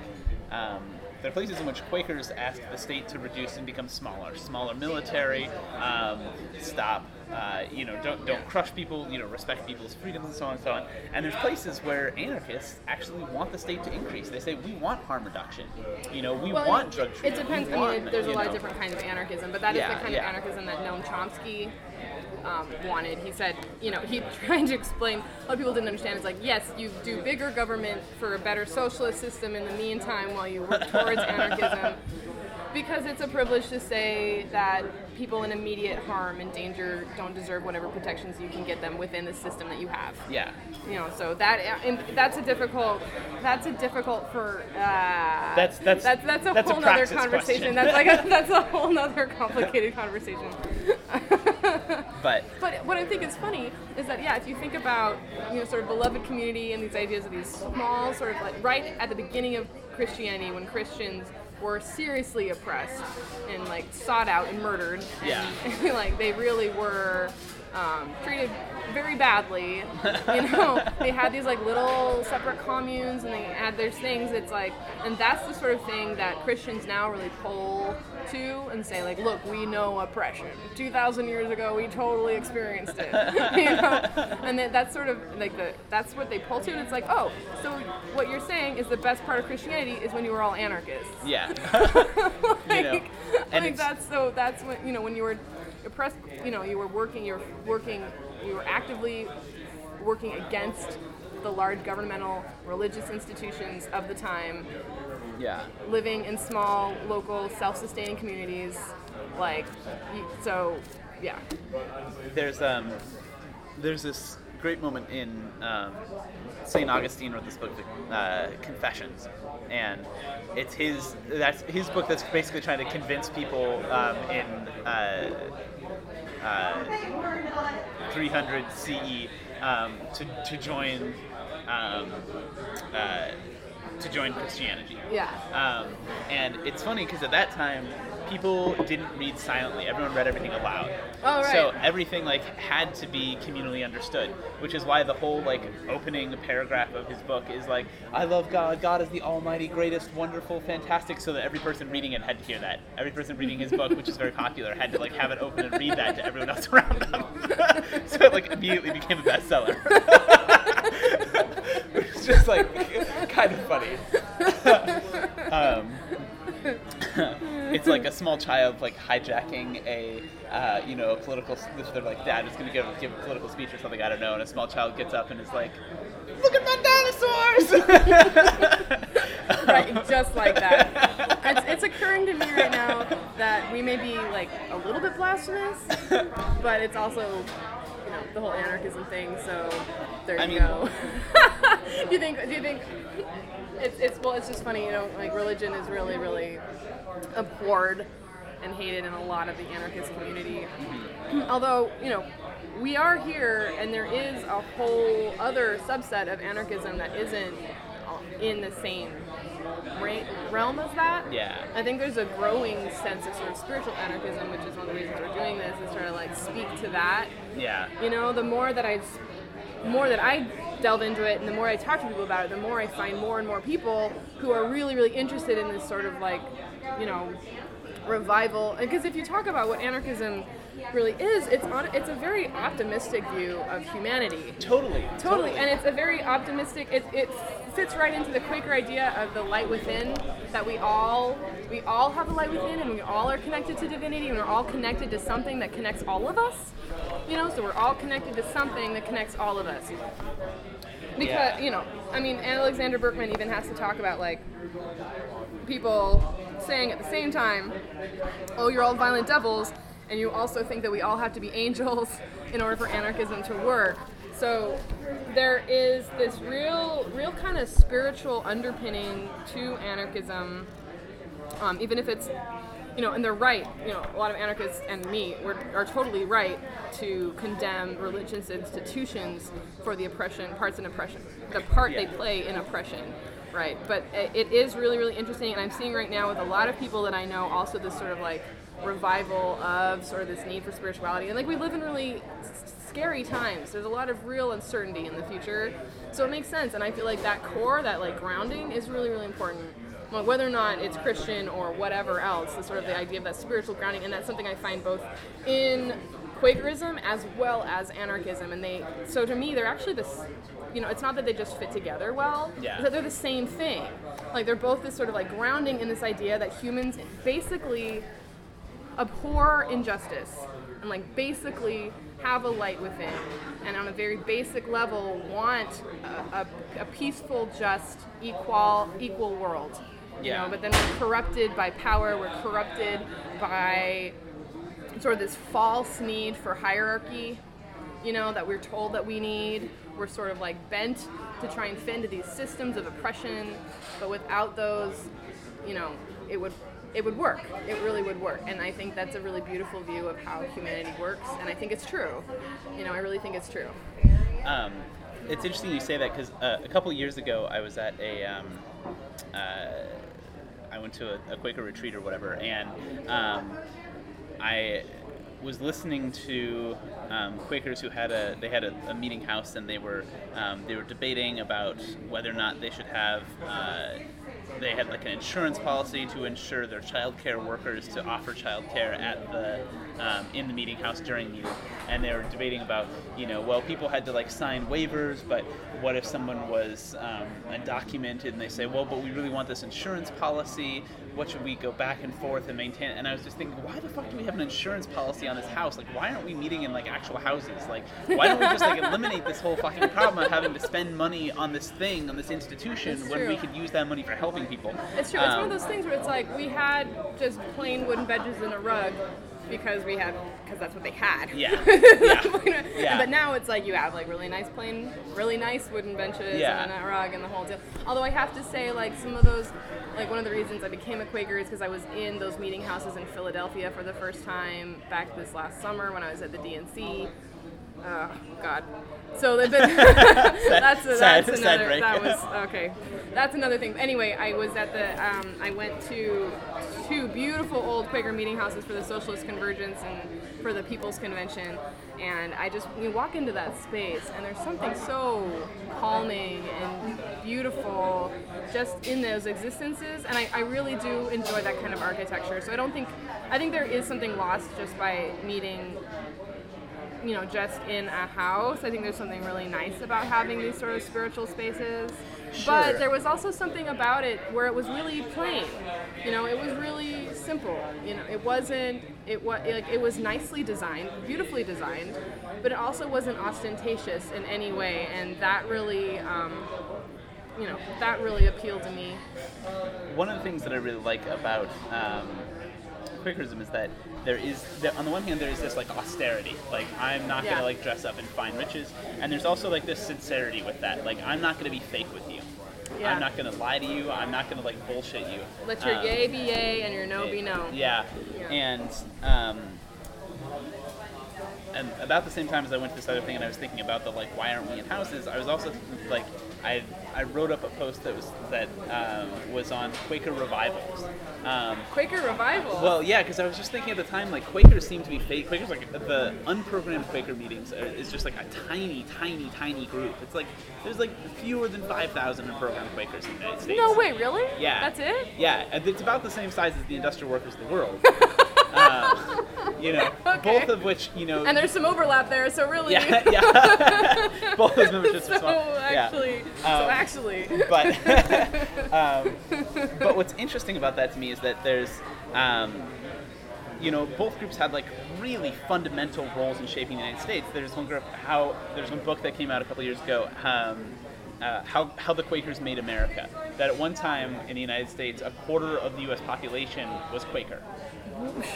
Um, there are places in which Quakers ask the state to reduce and become smaller, smaller military, um, stop, uh, you know, don't don't crush people, you know, respect people's freedoms and so on and so on. And there's places where anarchists actually want the state to increase. They say we want harm reduction, you know, we Well, want drug it depends. I mean, there's a lot of different kinds of anarchism, but that is Yeah, the kind yeah. of anarchism that Noam Chomsky um, wanted. He said, you know, he (laughs) trying to explain. Of people didn't understand. It's like, yes, you do bigger government for a better socialist system in the meantime while you work towards (laughs) anarchism. Because it's a privilege to say that people in immediate harm and danger don't deserve whatever protections you can get them within the system that you have Yeah. you know so that and that's a difficult that's a difficult for uh, That's- that's- that's that's a that's whole nother praxis conversation question. that's like a, (laughs) that's a whole nother complicated conversation (laughs) But but what I think is funny is that yeah, if you think about you know sort of beloved community and these ideas of these small sort of like right at the beginning of Christianity when Christians were seriously oppressed and like sought out and murdered. And, Yeah. (laughs) like they really were um, treated very badly. You know, (laughs) they had these like little separate communes and they had their things. It's like, and that's the sort of thing that Christians now really pull to and say like, look, we know oppression. Two thousand years ago, we totally experienced it. (laughs) you know, and that, that's sort of like the that's what they pull to. And it's like, oh, so what you're saying is the best part of Christianity is when you were all anarchists. yeah. (laughs) like, know, and like that's so that's when you know when you were oppressed you know you were working you're working you were actively working against the large governmental religious institutions of the time yeah. living in small local self-sustaining communities like so yeah there's um there's this great moment in um, Saint Augustine wrote this book, uh, Confessions, and it's his that's his book that's basically trying to convince people um, in uh, 300 CE um, to to join um, uh, to join Christianity. yeah Um, and it's funny because at that time, people didn't read silently. Everyone read everything aloud. Oh, right. So everything like had to be communally understood, which is why the whole like opening paragraph of his book is like, "I love God. God is the Almighty, greatest, wonderful, fantastic." So that every person reading it had to hear that. Every person reading his book, which is very popular, had to like have it open and read that to everyone else around them. (laughs) so it like immediately became a bestseller. (laughs) which is just like kind of funny. (laughs) um, it's like a small child like hijacking a uh, you know a political they're like dad is going to give, give a political speech or something I don't know and a small child gets up and is like look at my dinosaurs! Right (laughs) just like that. It's, it's occurring to me right now that we may be like a little bit blasphemous but it's also you know the whole anarchism thing so there I you mean- go. (laughs) Do you think do you think it's, it's well it's just funny you know like religion is really really abhorred and hated in a lot of the anarchist community. (clears throat) Although you know we are here and there is a whole other subset of anarchism that isn't in the same realm as that. Yeah. i think there's a growing sense of sort of spiritual anarchism which is one of the reasons we're doing this is trying to like speak to that. Yeah. You know the more that i more that i delve into it and the more i talk to people about it the more i find more and more people who are really really interested in this sort of like you know revival. Because if you talk about what anarchism really is it's on it's a very optimistic view of humanity. Totally. Totally. And it's a very optimistic it, it fits right into the quaker idea of the light within that we all we all have a light within and we all are connected to divinity and we're all connected to something that connects all of us you know? So we're all connected to something that connects all of us. Because Yeah. you know i mean alexander berkman even has to talk about like people saying at the same time oh you're all violent devils and you also think that we all have to be angels (laughs) in order for anarchism to work So there is this real, real kind of spiritual underpinning to anarchism, um, even if it's, you know, and they're right. You know, a lot of anarchists and me we're, are totally right to condemn religious institutions for the oppression, parts in oppression, the part they play in oppression. Right, but it, is really, really interesting, and I'm seeing right now with a lot of people that I know also this sort of like revival of sort of this need for spirituality. And like we live in really scary times. There's a lot of real uncertainty in the future. So it makes sense. And I feel like that core, that like grounding is really, really important. Well, whether or not it's Christian or whatever else, the sort of the idea of that spiritual grounding, and that's something I find both in Quakerism as well as anarchism. And they, so to me, they're actually this, you know, it's not that they just fit together well, Yeah. that they're the same thing. Like they're both this sort of like grounding in this idea that humans basically abhor injustice and like basically have a light within and on a very basic level want a, a, a peaceful just equal equal world you Yeah. know but then we're corrupted by power we're corrupted by sort of this false need for hierarchy you know that we're told that we need. We're sort of like bent to try and fit into these systems of oppression but without those you know it would it would work. It really would work. And i think that's a really beautiful view of how humanity works and i think it's true. You know i really think it's true. Um, it's interesting you say that because uh, a couple years ago I was at a, um, uh, I went to a, a Quaker retreat or whatever, and um, I was listening to um, Quakers who had a they had a, a meeting house and they were um, they were debating about whether or not they should have. Uh, they had like an insurance policy to ensure their child care workers to offer child care at the um, in the meeting house during meeting and they were debating about you know well people had to like sign waivers but what if someone was um, undocumented and they say well but we really want this insurance policy what should we go back and forth and maintain? And i was just thinking why the fuck do we have an insurance policy on this house? Like why aren't we meeting in like actual houses? Like why don't we just like eliminate this whole fucking problem of having to spend money on this thing on this institution It's when we could use that money for helping people? It's true. It's one Um, of those things where it's like we had just plain wooden benches and a rug because we had because that's what they had. Yeah. (laughs) Yeah. Yeah. But now it's like you have like really nice plain, really nice wooden benches Yeah. and a rug and the whole deal. Although I have to say, like some of those, like one of the reasons I became a Quaker is because I was in those meeting houses in Philadelphia for the first time back this last summer when I was at the DNC. Oh God. So (laughs) (laughs) that's a, sad- that's another break. that was okay. That's another thing. Anyway, I was at the um, I went to two beautiful old Quaker meeting houses for the Socialist Convergence and for the People's Convention, and I just we walk into that space and there's something so calming and beautiful just in those existences, and I, I really do enjoy that kind of architecture. So I don't think I think there is something lost just by meeting you know, just in a house. I think there's something really nice about having these sort of spiritual spaces. Sure. But there was also something about it where it was really plain. You know, it was really simple. You know, it wasn't it was like it was nicely designed, beautifully designed, but it also wasn't ostentatious in any way, and that really. Um, you know that really appealed to me. one of the things that I really like about um, Quakerism is that there is, that on the one hand, there is this like austerity, like I'm not Yeah. gonna like dress up in fine riches, and there's also like this sincerity with that, like I'm not gonna be fake with you. Yeah. I'm not gonna lie to you. I'm not gonna like bullshit you. Let your Um, yea be yea and your no be no. Yeah, Yeah. and um, and about the same time as I went to this other thing, and I was thinking about the like, why aren't we in houses? I was also like, I I wrote up a post that was that um, was on Quaker revivals. Um, Quaker revival. well, yeah, because I was just thinking at the time, like Quakers seem to be fake. Quakers, like the unprogrammed Quaker meetings, are, is just like a tiny, tiny, tiny group. It's like there's like fewer than five thousand unprogrammed Quakers in the United States. no way, really? Yeah. That's it? Yeah, and it's about the same size as the industrial workers of the world. (laughs) uh, you know, Okay. both of which, you know, And there's some overlap there, so really. yeah, yeah, (laughs) both those memberships so are small. Yeah. actually, so Um, actually. but (laughs) um, but what's interesting about that to me is that there's um, you know both groups had like really fundamental roles in shaping the United States. There's one group how there's one book that came out a couple years ago. Um, uh, how, how the Quakers made America. That at one time in the United States, a quarter of the U.S. population was Quaker.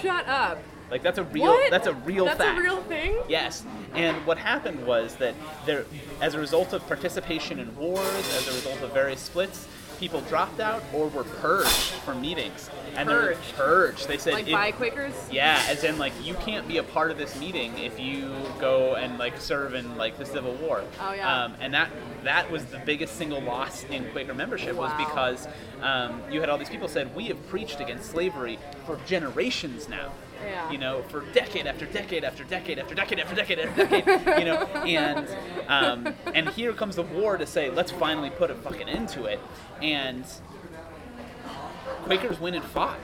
Shut up. Like that's a real What? that's a real That's fact. a real thing. Yes, and what happened was that there, as a result of participation in wars, as a result of various splits, people dropped out or were purged from meetings. And they were Purged? purged. They said, Like it- by Quakers. yeah, as in like you can't be a part of this meeting if you go and like serve in like the Civil War. Oh, yeah. Um, and that that was the biggest single loss in Quaker membership was because um, you had all these people said we have preached against slavery for generations now. Yeah. You know, for decade after decade after decade after decade after decade after decade. you know, (laughs) and um, and here comes the war to say let's finally put a fucking end to it. And Quakers win and fought.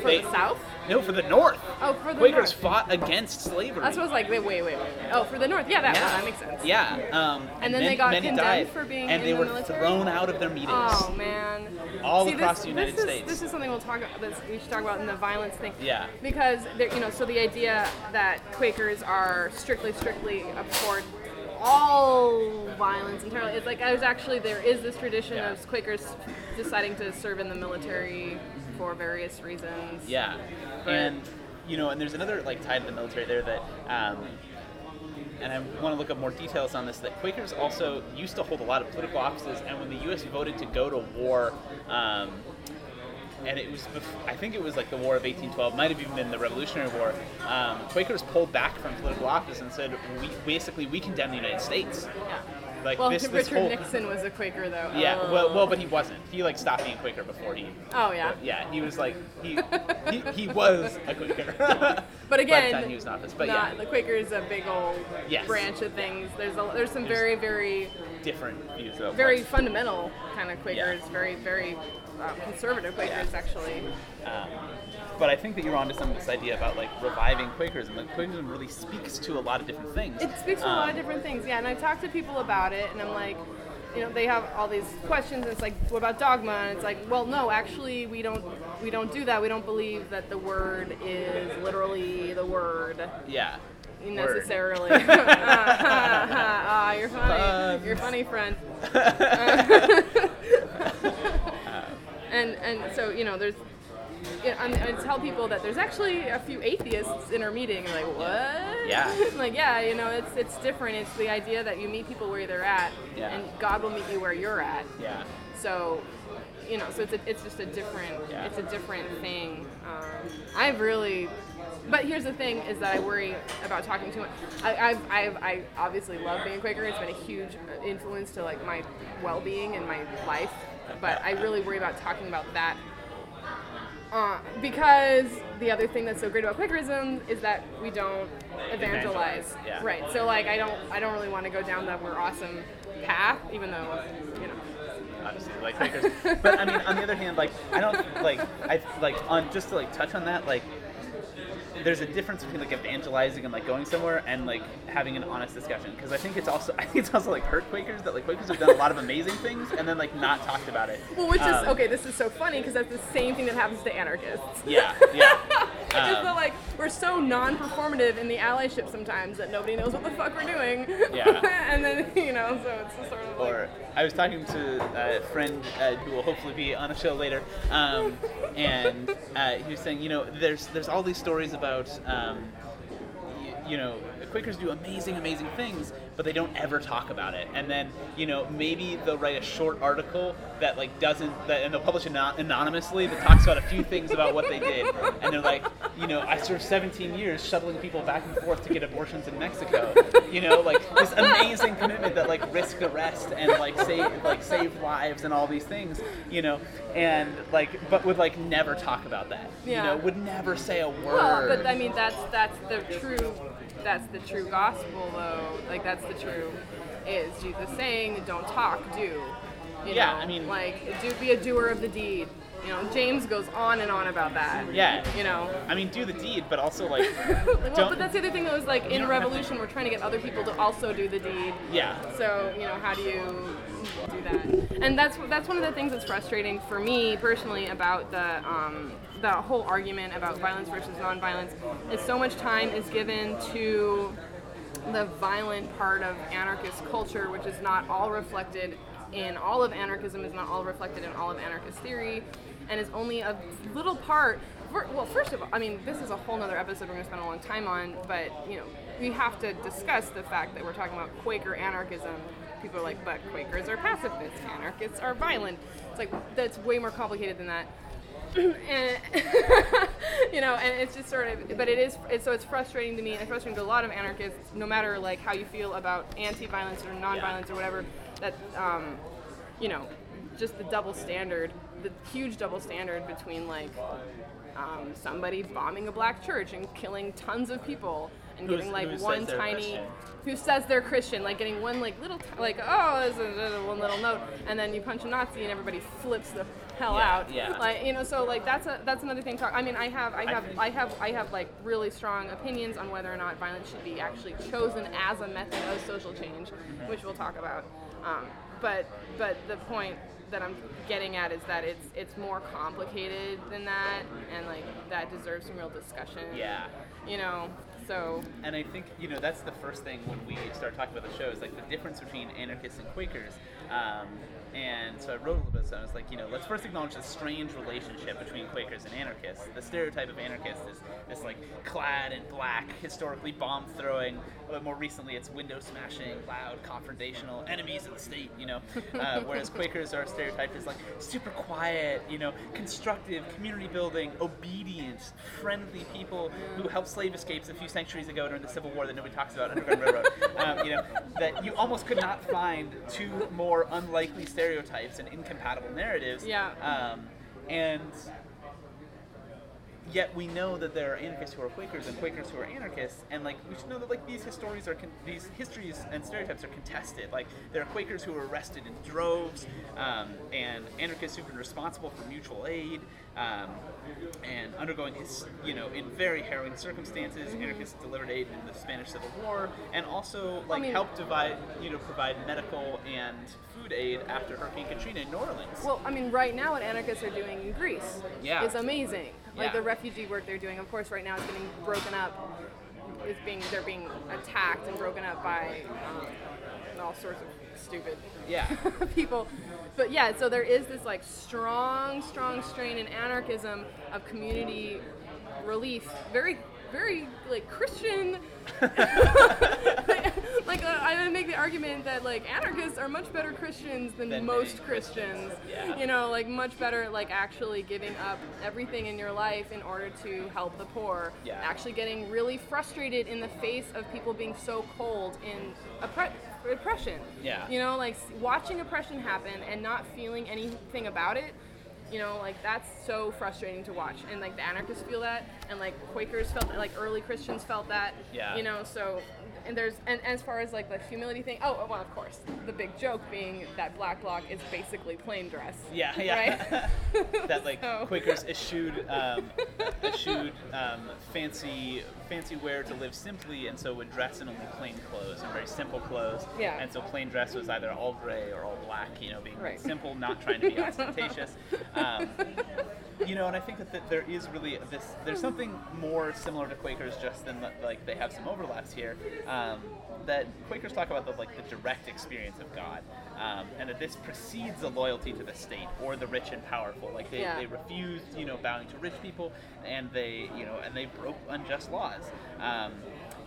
For They- the South? No, for the North. Oh, for the Quakers North. fought against slavery. That's what I was like. Wait, wait, wait, wait. Oh, for the North. Yeah, that, yeah. that makes sense. Yeah. Um, And then many, they got condemned died, for being and in they the were military? thrown out of their meetings. Oh man. All See, across this, the United this is, States. This is something we'll talk about. This, we should talk about in the violence thing. Yeah. Because you know, so the idea that Quakers are strictly, strictly abhorred all violence entirely. It's like there's actually there is this tradition Yeah. of Quakers deciding to serve in the military for various reasons. Yeah, But- and you know, and there's another like tie to the military there that, um, and I want to look up more details on this. That Quakers also used to hold a lot of political offices, and when the U.S. voted to go to war. Um, and it was, bef- I think it was like the War of 1812, might have even been the Revolutionary War. Um, Quakers pulled back from political office and said, "We basically we condemn the United States." Yeah. Like Well, this, (laughs) this Richard whole, Nixon was a Quaker though. Yeah, Oh. well, well, but he wasn't. He like stopped being Quaker before he. Oh yeah. Yeah, he was like he (laughs) he, he was a Quaker. (laughs) But again, time he was in office, but not, yeah, the Quaker is a big old Yes. branch of things. There's a, there's some There's- very very different views of very what's- fundamental kind of Quakers, Yeah. very very uh, conservative Quakers Yeah. actually. Um, but I think that you're onto some of this idea about like reviving Quakerism. Like Quakerism really speaks to a lot of different things. It speaks to a lot of Um, different things, yeah. And I talk to people about it, and I'm like, you know, they have all these questions. And it's like, what about dogma? And it's like, well, no, actually, we don't we don't do that. We don't believe that the word is literally the word Yeah. Necessarily. (laughs) (laughs) ah, you're funny. You're funny, friend. (laughs) and and so you know, there's. And I tell people that there's actually a few atheists in our meeting. Like what? Yeah. (laughs) like yeah, you know, it's it's different. It's the idea that you meet people where they're at, Yeah. and God will meet you where you're at. Yeah. So, you know, so it's a, it's just a different Yeah. it's a different thing. Um, I've really, but here's the thing: is that I worry about talking too much. I, I've, I've I obviously love being a Quaker. It's been a huge influence to like my well-being and my life. But I really worry about talking about that. Uh, because the other thing that's so great about Quakerism is that we don't evangelize, Evangelize, yeah. right? So like I don't I don't really want to go down that we're awesome path, even though you know obviously like Quakers. but I mean, on the other hand, like I don't like I like on just to like touch on that, like there's a difference between like evangelizing and like going somewhere and like having an honest discussion because I think it's also (laughs) I think it's also like hurt Quakers that like Quakers have done a lot of amazing things and then like not talked about it. Well, which is Um, okay. This is so funny because that's the same thing that happens to anarchists. Yeah, yeah. (laughs) it's just Um, like we're so non-performative in the allyship sometimes that nobody knows what the fuck we're doing. Yeah. (laughs) and then you know, so it's just sort of like, or I was talking to a friend uh, who will hopefully be on a show later, um, and uh, he was saying, you know, there's there's all these stories about, um, y- you know, Quakers do amazing, amazing things, but they don't ever talk about it. And then, you know, maybe they'll write a short article that like doesn't, that, and they'll publish it anon- anonymously that talks about a few things about what they did. And they're like, you know, I served 17 years shuttling people back and forth to get abortions in Mexico. You know, like this amazing commitment that like risk arrest and like save like save lives and all these things. You know, and like, but would like never talk about that. You Yeah. know, would never say a word. well, but I mean that's that's the true that's the true gospel though. Like that's the true is Jesus saying, "Don't talk, do." You Yeah, know? I mean- like do be a doer of the deed. You know, James goes on and on about that. Yeah. You know. I mean, do the deed, but also like, (laughs) well, but that's the other thing that was like in Revolution, we're trying to get other people to also do the deed. yeah. So you know, how do you do that? And that's that's one of the things that's frustrating for me personally about the um, the whole argument about violence versus nonviolence is so much time is given to the violent part of anarchist culture, which is not all reflected in all of anarchism, is not all reflected in all of anarchist theory, and is only a little part. well, first of all, I mean, this is a whole nother episode we're going to spend a long time on, but, you know, we have to discuss the fact that we're talking about Quaker anarchism. People are like, but Quakers are pacifists, anarchists are violent. It's like, that's way more complicated than that. (clears throat) and (laughs) you know, and it's just sort of, but it is, it's, so it's frustrating to me, and frustrating to a lot of anarchists, no matter like how you feel about anti-violence or non-violence or whatever, that, um, you know, just the double standard, the huge double standard between like um, somebody bombing a black church and killing tons of people and Who's- getting like one tiny Christian. who says they're Christian, like getting one like little t- like oh is this is one little note, and then you punch a Nazi and everybody flips the hell Yeah, out. yeah. Like you know, so like that's a that's another thing. Talk. I mean, I have I have think- I have I have like really strong opinions on whether or not violence should be actually chosen as a method of social change, which we'll talk about. Um, but but the point that I'm getting at is that it's it's more complicated than that, and like that deserves some real discussion. Yeah. You know, so And I think you know that's the first thing when we start talking about the show is like the difference between anarchists and Quakers. Um, and so I wrote a little bit. So I was like, you know, let's first acknowledge the strange relationship between Quakers and anarchists. The stereotype of anarchist is this like clad in black, historically bomb throwing. But more recently, it's window smashing, loud, confrontational, enemies of the state. You know, uh, (laughs) whereas Quakers are stereotyped as like super quiet, you know, constructive, community building, obedient, friendly people who helped slave escapes a few centuries ago during the Civil War that nobody talks about, Underground Railroad. (laughs) Um, you know, that you almost could not find two more unlikely stereotypes and incompatible narratives. Yeah. Um, and yet we know that there are anarchists who are Quakers and Quakers who are anarchists, and like we should know that like these histories are con- these histories and stereotypes are contested. Like there are Quakers who were arrested in droves, um, and anarchists who've been responsible for mutual aid. Um, and undergoing his, you know, in very harrowing circumstances, anarchists delivered aid in the Spanish Civil War, and also like mean- helped divide, you know, provide medical and food aid after Hurricane Katrina in New Orleans. Well, I mean, right now what anarchists are doing in Greece Yeah. is amazing. Like Yeah. the refugee work they're doing, of course, right now is getting broken up. Is being they're being attacked and broken up by um, all sorts of stupid (laughs) yeah. people. But yeah, so there is this like strong, strong strain in anarchism of community relief. Very, very like Christian. (laughs) like uh, I would make the argument that like anarchists are much better Christians than, Than most many Christians. Yeah. You know, like much better at like actually giving up everything in your life in order to help the poor. Yeah. Actually getting really frustrated in the face of people being so cold in oppre- oppression. Yeah. You know, like watching oppression happen and not feeling anything about it. You know, like that's so frustrating to watch, and like the anarchists feel that, and like Quakers felt that, like early Christians felt that. Yeah. You know, so and there's and as far as like the humility thing, oh well, of course, the big joke being that Black Bloc is basically plain dress. Yeah, yeah. Right? (laughs) that like (laughs) So- Quakers eschewed um, eschewed um, fancy fancy wear to live simply, and so would dress in only plain clothes and very simple clothes. Yeah. And so plain dress was either all gray or all black. You know, being Right. simple, not trying to be (laughs) ostentatious. Um, you know, and I think that, that there is really this. There's something more similar to Quakers, just than like they have some overlaps here. Um, that Quakers talk about the like the direct experience of God, um, and that this precedes a loyalty to the state or the rich and powerful. Like they, Yeah. they refused, you know, bowing to rich people, and they, you know, and they broke unjust laws. Um,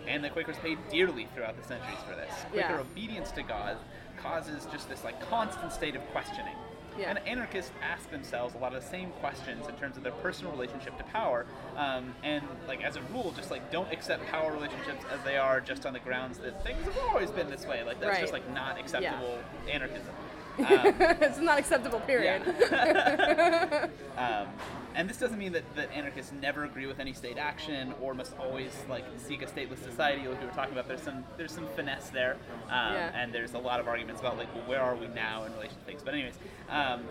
and the Quakers paid dearly throughout the centuries for this. Quaker Yeah. obedience to God causes just this like constant state of questioning. Yeah. And anarchists ask themselves a lot of the same questions in terms of their personal relationship to power, um, and like as a rule, just like don't accept power relationships as they are, just on the grounds that things have always been this way. Like that's Right. just like not acceptable anarchism. Um, it's not acceptable. Period. (laughs) (laughs) um, and this doesn't mean that, that anarchists never agree with any state action or must always like seek a stateless society like we were talking about. There's some there's some finesse there, um, Yeah. and there's a lot of arguments about like well, where are we now in relation to things. But anyways, um,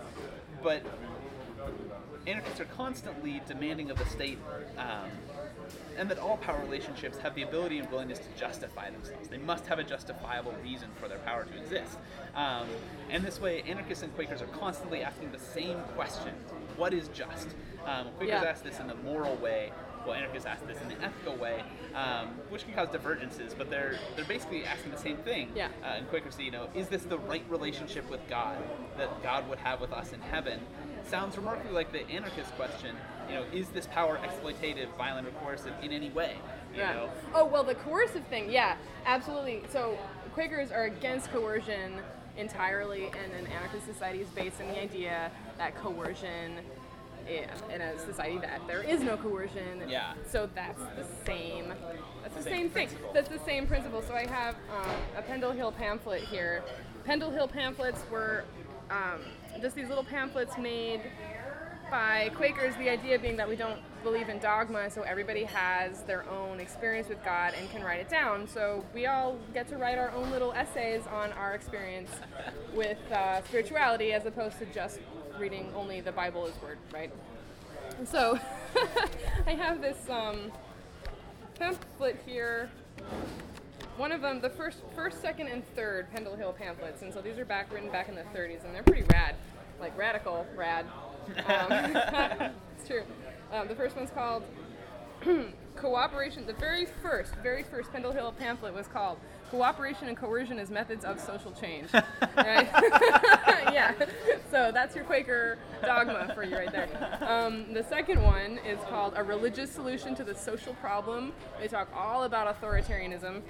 but anarchists are constantly demanding of the state. Um, and that all power relationships have the ability and willingness to justify themselves. They must have a justifiable reason for their power to exist. Um, and this way, anarchists and Quakers are constantly asking the same question what is just? Um, Quakers Yeah. ask this in the moral way, well, anarchists ask this in the ethical way, um, which can cause divergences, but they're, they're basically asking the same thing. Yeah. Uh, and Quakers say, you know, is this the right relationship with God that God would have with us in heaven? Sounds remarkably like the anarchist question. You know, is this power exploitative, violent, or coercive in any way? You Yeah. know, Oh well, the coercive thing, yeah, absolutely. So Quakers are against coercion entirely, and an anarchist society is based on the idea that coercion, in a society that there is no coercion. Yeah. So that's the same. That's the Same same, thing. principle. That's the same principle. So I have um, a Pendle Hill pamphlet here. Pendle Hill pamphlets were um, just these little pamphlets made by Quakers, the idea being that we don't believe in dogma, so everybody has their own experience with God and can write it down. So we all get to write our own little essays on our experience with uh, spirituality as opposed to just reading only the Bible as word, right? So (laughs) I have this um, pamphlet here. One of them, the first, first, second, and third Pendle Hill pamphlets, and so these are back written back in the 30s, and they're pretty rad, like radical, rad. Um, (laughs) it's true. Um, the first one's called (clears throat) Cooperation. The very first, very first Pendle Hill pamphlet was called Cooperation and Coercion as Methods of Social Change. (laughs) Right? (laughs) yeah. So that's your Quaker dogma for you right there. Um, the second one is called A Religious Solution to the Social Problem. They talk all about authoritarianism.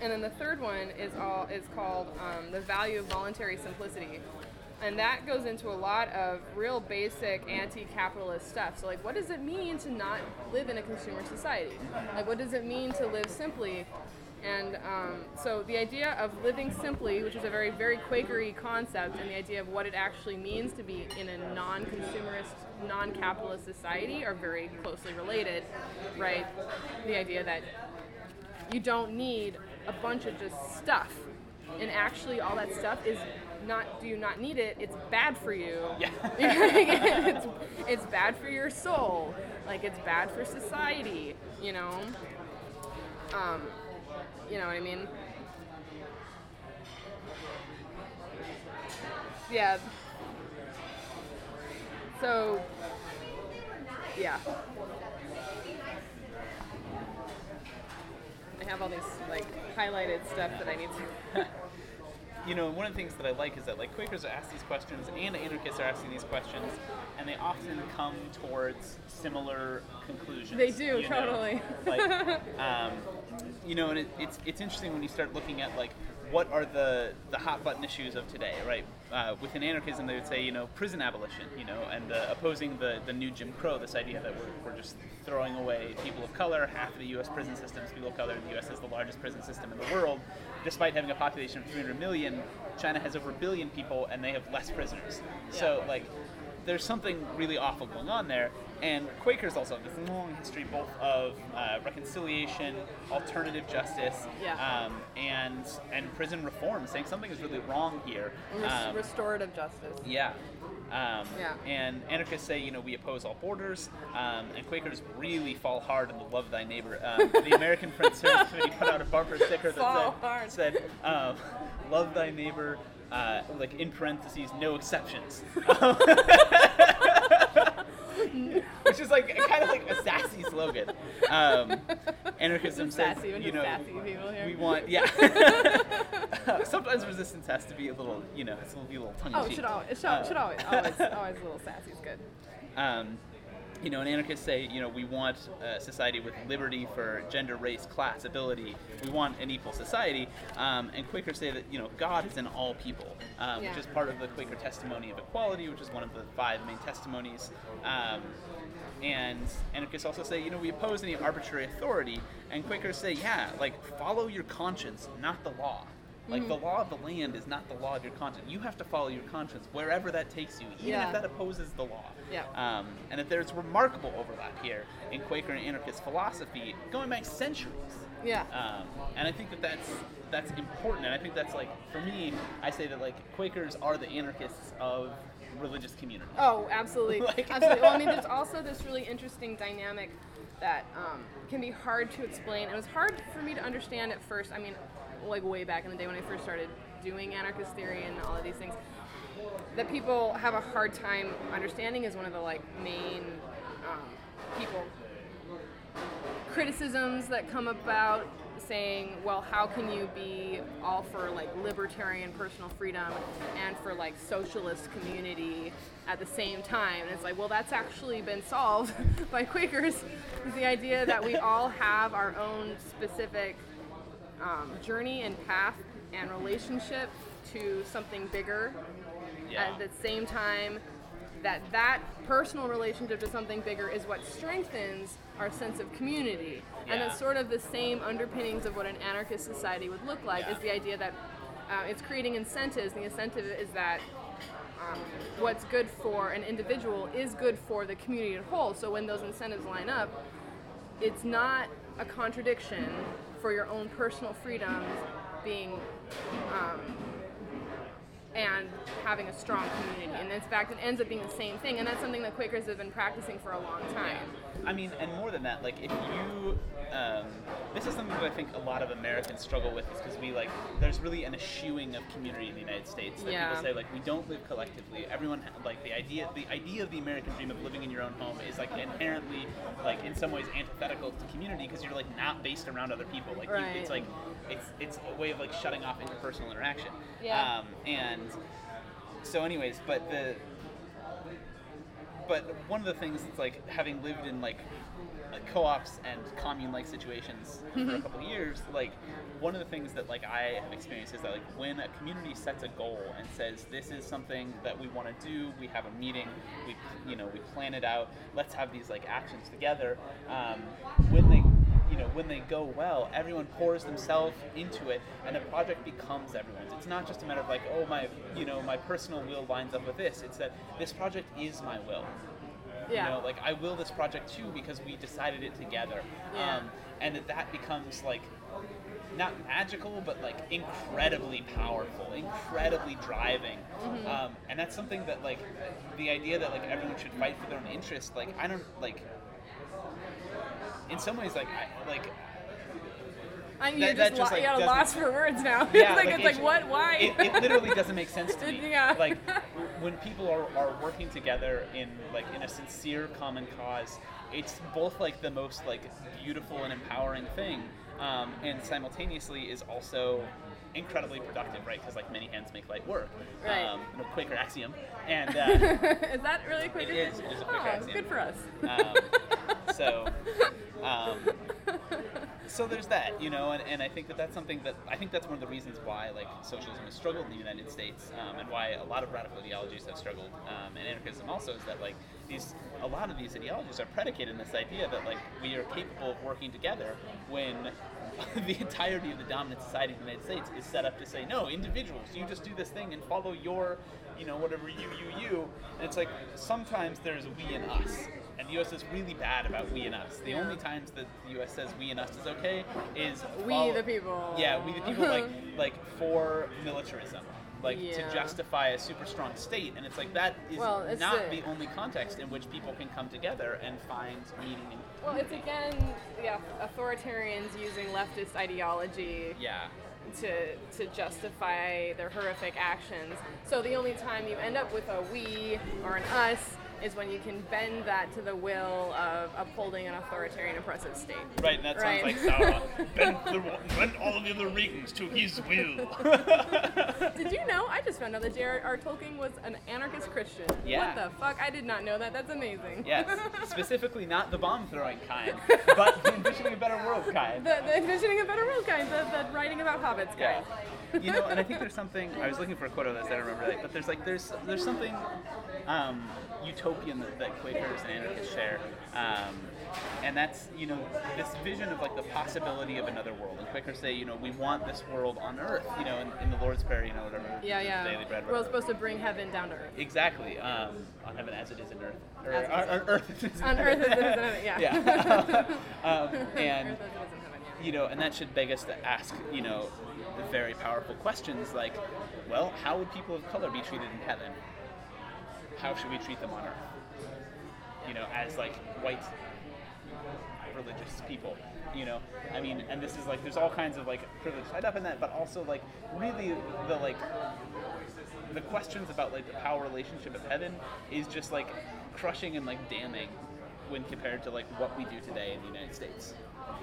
And then the third one is all is called um, the value of voluntary simplicity, and that goes into a lot of real basic anti-capitalist stuff. So like, what does it mean to not live in a consumer society? Like, what does it mean to live simply? And um, so the idea of living simply, which is a very very Quakery concept, and the idea of what it actually means to be in a non-consumerist, non-capitalist society, are very closely related, right? The idea that you don't need a bunch of just stuff. And actually, all that stuff is not, do you not need it? It's bad for you. Yeah. (laughs) it's, it's bad for your soul. Like, it's bad for society, you know? Um, you know what I mean? Yeah. So, yeah. I have all these like highlighted stuff that I need to. (laughs) you know, one of the things that I like is that like Quakers are asked these questions and anarchists are asking these questions, and they often come towards similar conclusions. They do, you know? totally. Like, (laughs) um, you know, and it, it's it's interesting when you start looking at like what are the the hot button issues of today, right? Uh, within anarchism, they would say, you know, prison abolition, you know, and uh, opposing the, the new Jim Crow, this idea that we're, we're just throwing away people of color. Half of the U.S. prison system is people of color. The U.S. has the largest prison system in the world. Despite having a population of 300 million, China has over a billion people, and they have less prisoners. So, like, there's something really awful going on there. And Quakers also have this long history both of uh, reconciliation, alternative justice, Yeah. um, and and prison reform, saying something is really wrong here. Um, restorative justice. yeah. Um, Yeah. And anarchists say, you know, we oppose all borders, um, and Quakers really fall hard on the love thy neighbor. Um, (laughs) the American Friends Service Committee put out a bumper sticker that Fall said, said um, love thy neighbor, uh, like in parentheses, no exceptions. (laughs) Which is like kind of like a sassy slogan. Um, anarchism says, you know, sassy people here. we want, yeah. (laughs) (laughs) Sometimes resistance has to be a little, you know, it's a little, a little tongue in Oh, cheek. it should always, it should, Uh, should always, always, always a little sassy is good. um, you know, and anarchists say, you know, we want a society with liberty for gender, race, class, ability. We want an equal society. Um, and Quakers say that, you know, God is in all people, um, Yeah. which is part of the Quaker testimony of equality, which is one of the five main testimonies. Um, and anarchists also say, you know, we oppose any arbitrary authority. And Quakers say, yeah, like, follow your conscience, not the law. Like, the law of the land is not the law of your conscience. You have to follow your conscience wherever that takes you, even Yeah. if that opposes the law. Yeah. Um, and that there's remarkable overlap here in Quaker and anarchist philosophy going back centuries. Yeah. Um, and I think that that's that's important. And I think that's like for me, I say that like Quakers are the anarchists of religious community. Oh, absolutely, (laughs) Like- absolutely. Well, I mean, there's also this really interesting dynamic that um, can be hard to explain. It was hard for me to understand at first. I mean, like way back in the day when I first started doing anarchist theory and all of these things, that people have a hard time understanding is one of the like main um, people criticisms that come about saying, well, how can you be all for like libertarian personal freedom and for like socialist community at the same time? And it's like, well, that's actually been solved (laughs) by Quakers. Is the idea that we all have our own specific um, journey and path and relationship to something bigger. Yeah. At the same time, that that personal relationship to something bigger is what strengthens our sense of community and Yeah. it's sort of the same underpinnings of what an anarchist society would look like Yeah. is the idea that uh, it's creating incentives the incentive is that um, what's good for an individual is good for the community as a whole so when those incentives line up it's not a contradiction for your own personal freedoms being and having a strong community. And in fact, it ends up being the same thing. And that's something that Quakers have been practicing for a long time. I mean, and more than that, like if you, um, this is something that I think a lot of Americans struggle with, is because we like, there's really an eschewing of community in the United States. That Yeah. people say like we don't live collectively. Everyone ha- like the idea, the idea of the American dream of living in your own home is like inherently, like in some ways antithetical to community because you're like not based around other people. Like you, Right. it's like, it's it's a way of like shutting off interpersonal interaction. Yeah. Um, and so, anyways, but the but one of the things that's like having lived in like co-ops and commune-like situations for a couple of years like one of the things that like i have experienced is that like when a community sets a goal and says this is something that we want to do we have a meeting we you know we plan it out let's have these like actions together um, when they you know when they go well everyone pours themselves into it and the project becomes everyone's it's not just a matter of like oh my you know my personal will lines up with this it's that this project is my will Yeah. you know, like I will this project too because we decided it together. Yeah. Um, and that that becomes like not magical, but like incredibly powerful, incredibly driving. Mm-hmm. Um, and that's something that like the idea that like everyone should fight for their own interest. Like I don't like. In some ways, like I, like I, you're That- that just, just, like, you got a loss for words now. (laughs) yeah, it's like, it's it like what? Why? It, it literally doesn't make sense to (laughs) me. Yeah. Like when people are, are working together in like in a sincere common cause, it's both like the most like beautiful and empowering thing, um, and simultaneously is also incredibly productive, right? Because like many hands make light work. Right. Um, you know, Quaker axiom, and (laughs) uh, is that really a Quaker? is, it is a Quaker oh, axiom. good for us. Um, so, um, (laughs) so there's that, you know, and, and I think that that's something that I think that's one of the reasons why like socialism has struggled in the United States, um, and why a lot of radical ideologies have struggled, um, and anarchism also is that like these a lot of these ideologies are predicated in this idea that like we are capable of working together when (laughs) the entirety of the dominant society of the United States is set up to say no individuals you just do this thing and follow your you know whatever you you you and it's like sometimes there's we and us and the U.S. is really bad about we and us. The Yeah. only times that the U.S. says we and us is okay is We follow- the people. Yeah, we the people like (laughs) like for militarism, like to justify a super strong state, and it's like that is Well, not the- the only context in which people can come together and find meaning. In, Well, it's again, yeah, authoritarians using leftist ideology yeah, to to justify their horrific actions. So the only time you end up with a we or an us is when you can bend that to the will of upholding an authoritarian oppressive state. right. And that Right. sounds like Sauron. (laughs) bend, the, bend all of the other rings to his will. (laughs) Did you know? I just found out that J.R.R. Tolkien was an anarchist Christian. Yeah. What the fuck? I did not know that. That's amazing. yes, (laughs) specifically not the bomb throwing kind, but the envisioning a better world kind. the, the envisioning a better world kind, the, the writing about hobbits Yeah. (laughs) You know, and I think there's something. I was looking for a quote of this. I don't remember that, but there's like there's there's something um, utopian that, that Quakers and anarchists share, um, and that's you know this vision of like the possibility of another world. And Quakers say, you know, we want this world on Earth. You know, in, in the Lord's Prayer, you know, whatever. Yeah, yeah. Daily bread. We're supposed to bring heaven down to earth. Exactly. Um, on heaven as it is in Earth. Or, As on, Earth as it is in On earth as it is in heaven, yeah. (laughs) yeah. (laughs) um, and Earth as it is in heaven, yeah. you know, and that should beg us to ask, you know, very powerful questions like, well, how would people of color be treated in heaven? How should we treat them on earth? You know, as like white religious people. You know, I mean, and this is like, there's all kinds of like privilege tied up in that, but also like really the like the questions about like the power relationship of heaven is just like crushing and like damning when compared to like what we do today in the United States.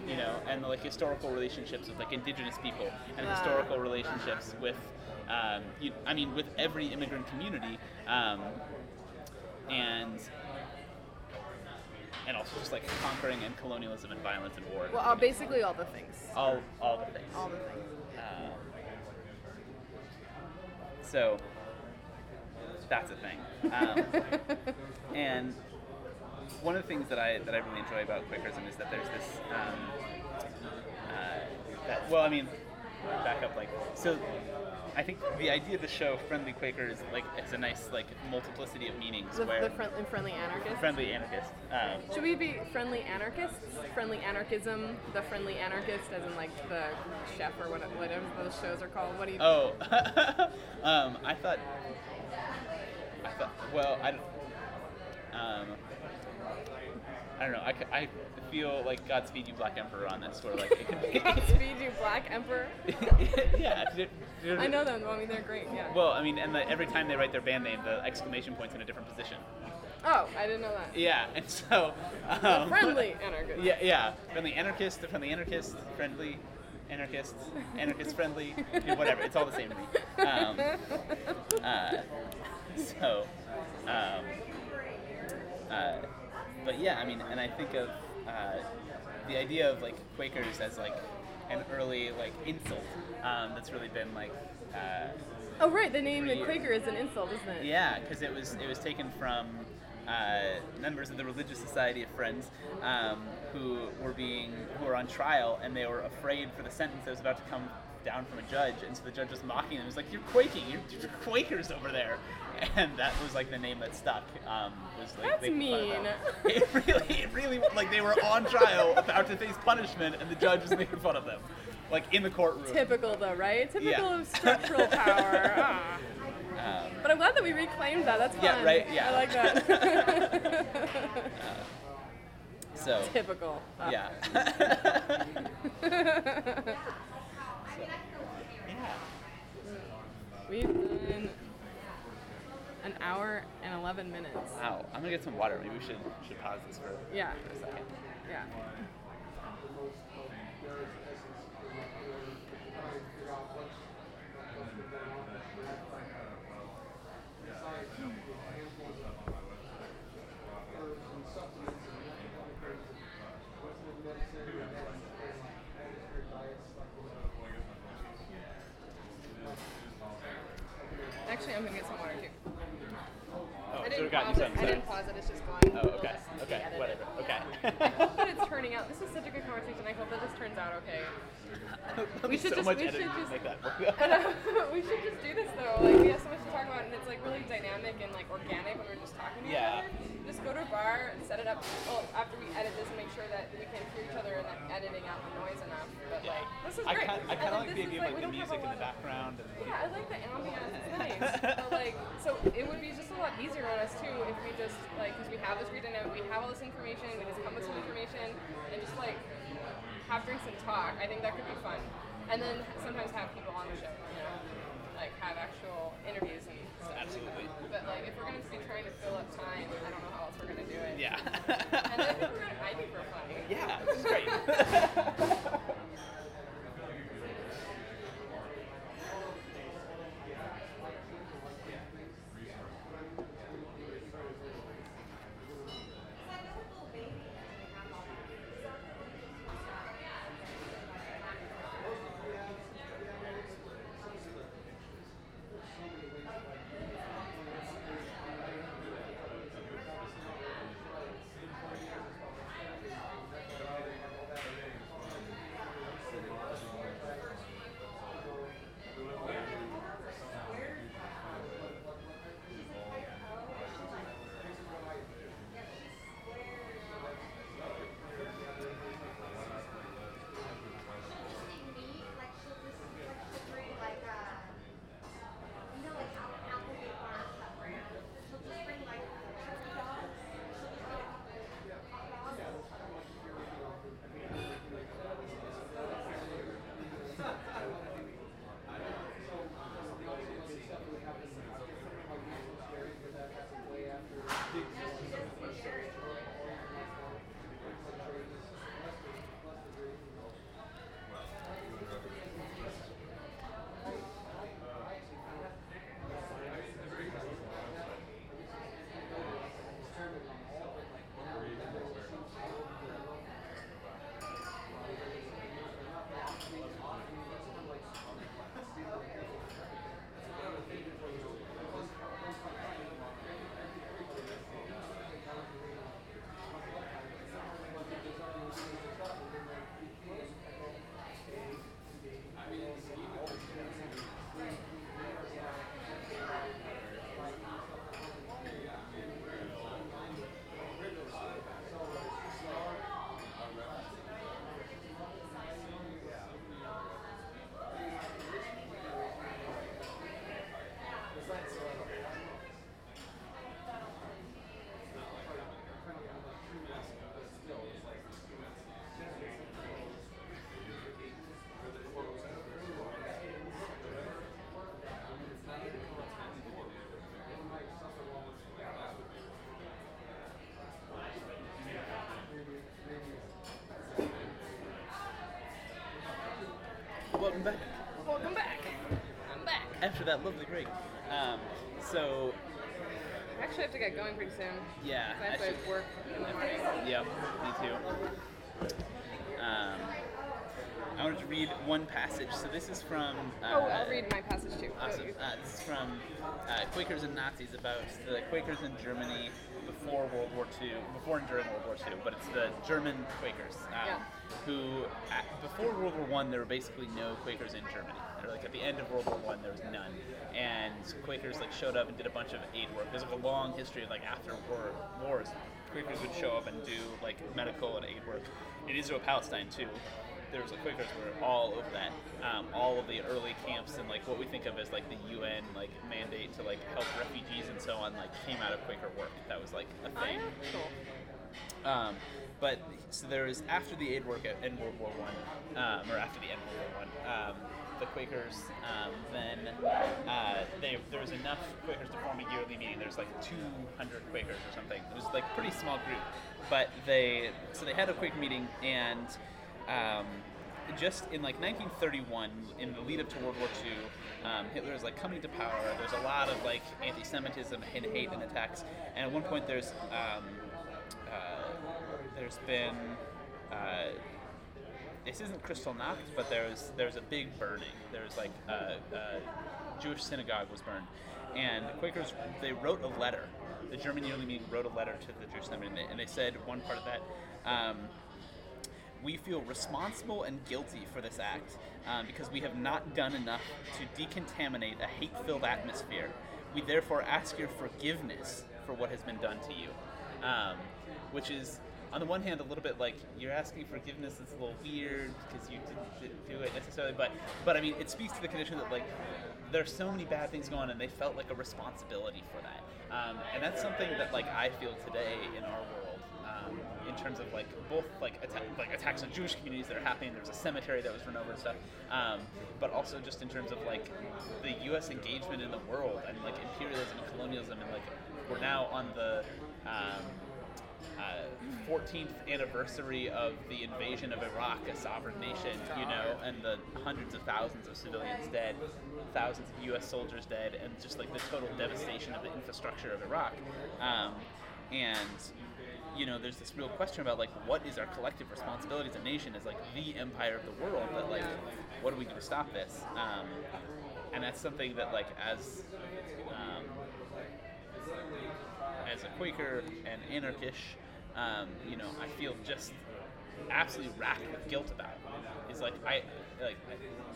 You know, and the like historical relationships with like indigenous people and Ah. historical relationships with, um, you, I mean, with every immigrant community, um, and and also just like conquering and colonialism and violence and war. Well, uh, basically all the things. all all the things. All the things. Um, so that's a thing. Um, (laughs) and one of the things that I that I really enjoy about Quakerism is that there's this. Um, uh, that, well, I mean, back up like so. I think the idea of the show "Friendly Quaker" is like it's a nice like multiplicity of meanings The, where the friendly, friendly anarchist. friendly anarchist. Um, Should we be friendly anarchists? Friendly anarchism, the friendly anarchist, as in like the chef or what, whatever those shows are called. What do you? Oh, (laughs) um, I thought. I thought. Well, I don't. Um, I don't know. I, I feel like Godspeed You Black Emperor on this, where like it could be. Godspeed (laughs) you, Black Emperor. (laughs) yeah. I know them. I mean, they're great. Yeah. Well, I mean, and the, every time they write their band name, the exclamation point's in a different position. oh, I didn't know that. Yeah, (laughs) and so. Um, Friendly anarchist. Yeah, yeah. Friendly anarchist, the friendly anarchist, friendly anarchist, anarchist friendly, whatever. It's all the same to me. Um, uh, so, um, uh, but yeah, I mean, and I think of uh, the idea of like Quakers as like an early like insult um, that's really been like. Uh, Oh, right. The name the Re- Quaker is an insult, isn't it? yeah, because it was it was taken from uh, members of the Religious Society of Friends um, who were being who were on trial and they were afraid for the sentence that was about to come down from a judge, and so the judge was mocking them. He was like, "You're quaking. You're, you're Quakers over there," and that was like the name that stuck. Um, was like That's they made fun of mean. It really, it really like they were on trial about to face punishment, and the judge was making fun of them, like in the courtroom. Typical, though, right? Typical Yeah. of structural power. (laughs) Ah. Um, But I'm glad that we reclaimed that. That's fun. Yeah, right, yeah. I like that. (laughs) so Typical. Yeah. yeah. (laughs) We've done an hour and 11 minutes. Wow, I'm gonna get some water. Maybe we should should pause this for, Yeah. for a second. Yeah. Actually, I'm gonna get some water too. Oh, I so we didn't got you pause it. something. I sorry. didn't pause it. It's just going. Oh, okay, We'll just okay, edit it. whatever, okay. I hope that it's turning out. This is such a good conversation. I hope that this turns out okay. There'll We should so just- much we should editing just- make that work. (laughs) We should just do this though. Like we have so much to talk about, and it's like really dynamic and like organic when we're just talking to Yeah. each other. Just go to a bar and set it up. Well, after we edit this, make sure that we can hear each other and that editing out the noise enough. But Yeah. like, this is I great. I kind of like the idea of like the music in the of- background. And Yeah, I like the ambiance. It's (laughs) nice. but like, so it would be just a lot easier on us too if we just like, because we have this note, we have all this information, we just come with some information and just like have drinks and talk. I think that could be fun. And then sometimes have people on the show, you know, like have actual interviews and stuff. Absolutely. But like, if we're gonna be trying to fill up time, I don't know how else we're gonna do it. Yeah. And I think we're gonna, I think we're funny. yeah, this is great. (laughs) welcome back. Welcome back. I'm back. After that lovely break. Um, so, I actually have to get going pretty soon. Yeah. I have I to should- work in the morning. Yep, me too. Um, I wanted to read one passage. So this is from. Uh, Oh, I'll read my passage too. Awesome. Uh, this is from uh, Quakers and Nazis about the Quakers in Germany before World War II, before and during World War II, but it's the German Quakers um, Yeah. who, at, before World War One, there were basically no Quakers in Germany. Or like at the end of World War One, there was none, and Quakers like showed up and did a bunch of aid work. There's like a long history of like after war wars, Quakers would show up and do like medical and aid work in Israel Palestine too there was like Quakers were all over that. Um, all of the early camps and like what we think of as like the UN like mandate to like help refugees and so on like came out of Quaker work. That was like a Oh, thing. yeah? Cool. Um, but so there was after the aid work at, in World War One, um, or after the end of World War One, um, the Quakers um, then uh, they, there was enough Quakers to form a yearly meeting. There's like 200 Quakers or something. It was like a pretty small group, but they so they had a Quaker meeting and. Um, just in like 1931, in the lead up to World War II, um, Hitler is like coming to power. There's a lot of like anti-Semitism and hate and attacks. And at one point, there's um, uh, there's been uh, this isn't Kristallnacht, but there's there's a big burning. There's like a, a Jewish synagogue was burned, and the Quakers they wrote a letter. The German yearly meeting wrote a letter to the Jewish they, and they said one part of that. Um, we feel responsible and guilty for this act um, because we have not done enough to decontaminate a hate filled atmosphere. We therefore ask your forgiveness for what has been done to you. Um, which is, on the one hand, a little bit like you're asking forgiveness, it's a little weird because you didn't, didn't do it necessarily, but, but I mean, it speaks to the condition that, like, there's so many bad things going on and they felt like a responsibility for that. Um, and that's something that, like, I feel today in our world in terms of like both like atta- like attacks on Jewish communities that are happening. There was a cemetery that was run over and stuff, um, but also just in terms of like the U.S. engagement in the world and like imperialism and colonialism and like we're now on the um, uh, 14th anniversary of the invasion of Iraq, a sovereign nation, you know, and the hundreds of thousands of civilians dead, thousands of U.S. soldiers dead, and just like the total devastation of the infrastructure of Iraq. Um, and you know, there's this real question about like what is our collective responsibility as a nation as like the empire of the world that like what do we do to stop this? Um, and that's something that like as um, as a Quaker and anarchist, um, you know, I feel just absolutely racked with guilt about it. Is like I like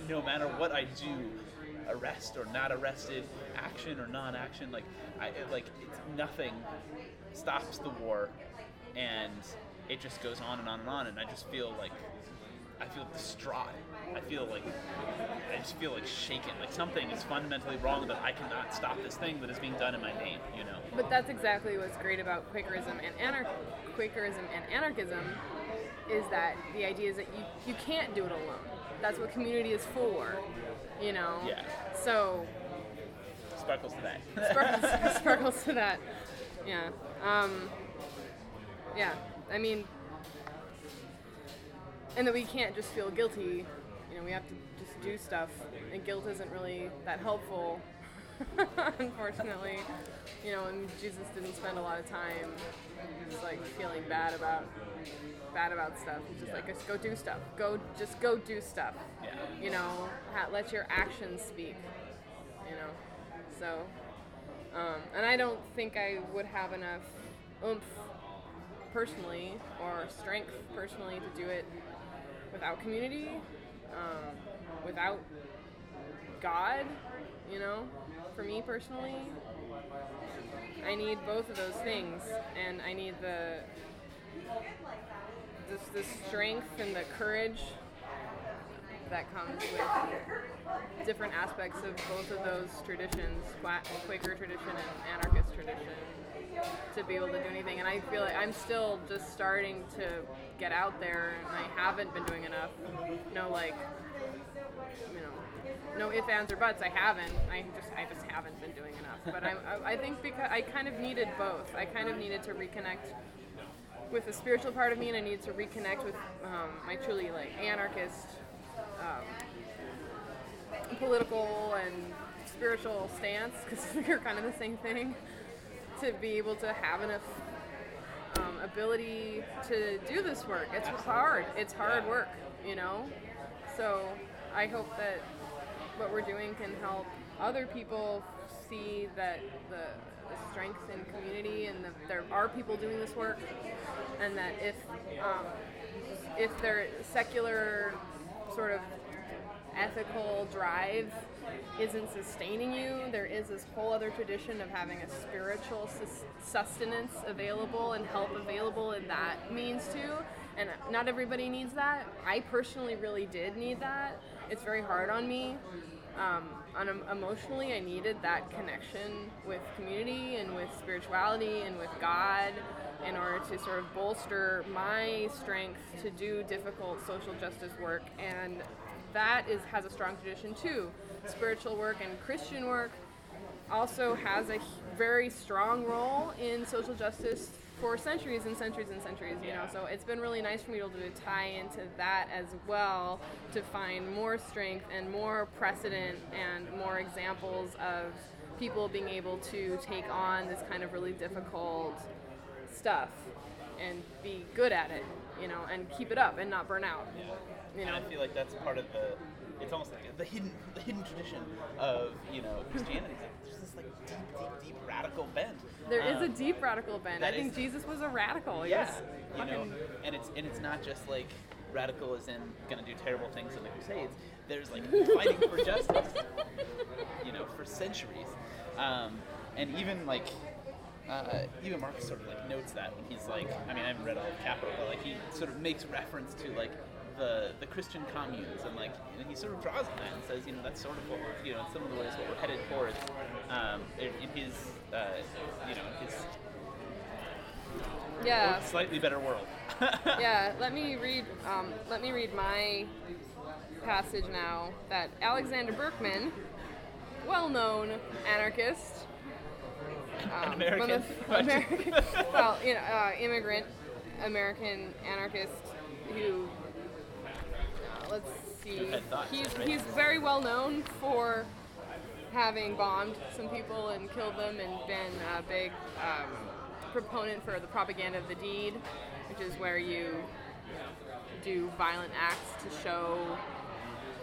no matter what I do, arrest or not arrested, action or non-action, like I like it's nothing stops the war, and it just goes on and on and on, and I just feel like I feel distraught. I feel like I just feel like shaken. Like something is fundamentally wrong that I cannot stop this thing that is being done in my name. You know. But that's exactly what's great about Quakerism and anar- Quakerism and anarchism is that the idea is that you, you can't do it alone. That's what community is for, you know. Yeah. So Sparkles to that. sparkles, (laughs) sparkles to that. Yeah. Um, yeah. I mean, and that we can't just feel guilty. You know, we have to just do stuff, and guilt isn't really that helpful. (laughs) Unfortunately, you know, and Jesus didn't spend a lot of time just like feeling bad about bad about stuff. He's just Yeah. like, just go do stuff. Go, just go do stuff. Yeah. You know, let your actions speak. You know, so, um, and I don't think I would have enough oomph personally or strength personally to do it without community, um, without God, you know, for me personally. I need both of those things, and I need the the strength and the courage that comes with different aspects of both of those traditions, Quaker tradition and anarchist tradition, to be able to do anything. And I feel like I'm still just starting to get out there, and I haven't been doing enough. No, like, you know, no ifs, ands, or buts. I haven't. I just, I just haven't been doing enough. But I'm, I, I think because I kind of needed both. I kind of needed to reconnect with the spiritual part of me, and I needed to reconnect with um, my truly like anarchist um, political and spiritual stance, because they're (laughs) kind of the same thing, to be able to have enough um, ability to do this work. It's hard. It's hard work, you know. So I hope that what we're doing can help other people see that the, the strength in community and that there are people doing this work, and that if um, if their secular sort of ethical drive isn't sustaining you, there is this whole other tradition of having a spiritual sus- sustenance available and help available, and that means too. And not everybody needs that. I personally really did need that. It's very hard on me. Um, on em- emotionally, I needed that connection with community and with spirituality and with God in order to sort of bolster my strength to do difficult social justice work. And that is has a strong tradition too. Spiritual work and Christian work also has a very strong role in social justice for centuries and centuries and centuries, you know. So it's been really nice for me to be able to tie into that as well to find more strength and more precedent and more examples of people being able to take on this kind of really difficult stuff and be good at it, you know, and keep it up and not burn out. Yeah. You and know? I feel like that's part of the. It's almost like the hidden, the hidden tradition of you know Christianity. There's this like deep, deep, deep radical bent. There is a Um, deep radical bend. I think is- Jesus was a radical. yeah, Yes. you know, and it's and it's not just like radical as in gonna do terrible things in the Crusades. There's like (laughs) fighting for justice, you know, for centuries, um, and even like. Uh, even Marx sort of like notes that when he's like, I mean, I haven't read all of Capital, but like he sort of makes reference to like the the Christian communes, and like and he sort of draws on that and says, you know, that's sort of what we're, you know, in some of the ways what we're headed towards um, in, in his, uh, you know, his Yeah. slightly better world. (laughs) yeah, let me read. Um, let me read my passage now. That Alexander Berkman, well-known anarchist, um, American. one of- (laughs) American, (laughs) well, you know, uh, immigrant American anarchist who, uh, let's see, thoughts, he's right? he's very well known for having bombed some people and killed them and been a big um, proponent for the propaganda of the deed, which is where you do violent acts to show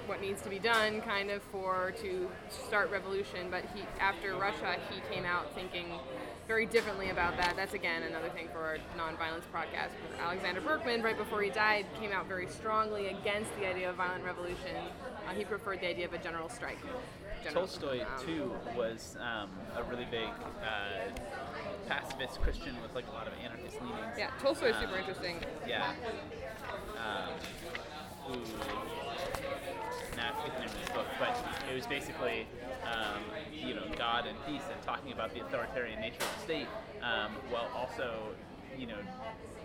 what needs to be done kind of for to start revolution but he after russia he came out thinking very differently about that that's again another thing for our nonviolence podcast alexander berkman right before he died came out very strongly against the idea of violent revolution uh, he preferred the idea of a general strike General- Tolstoy um, too was um, a really big uh, pacifist Christian with like a lot of anarchist leanings. yeah tolstoy's Um, super interesting Yeah. Um, who? Of this book, but it was basically, um, you know, God and peace and talking about the authoritarian nature of the state, um, while also, you know,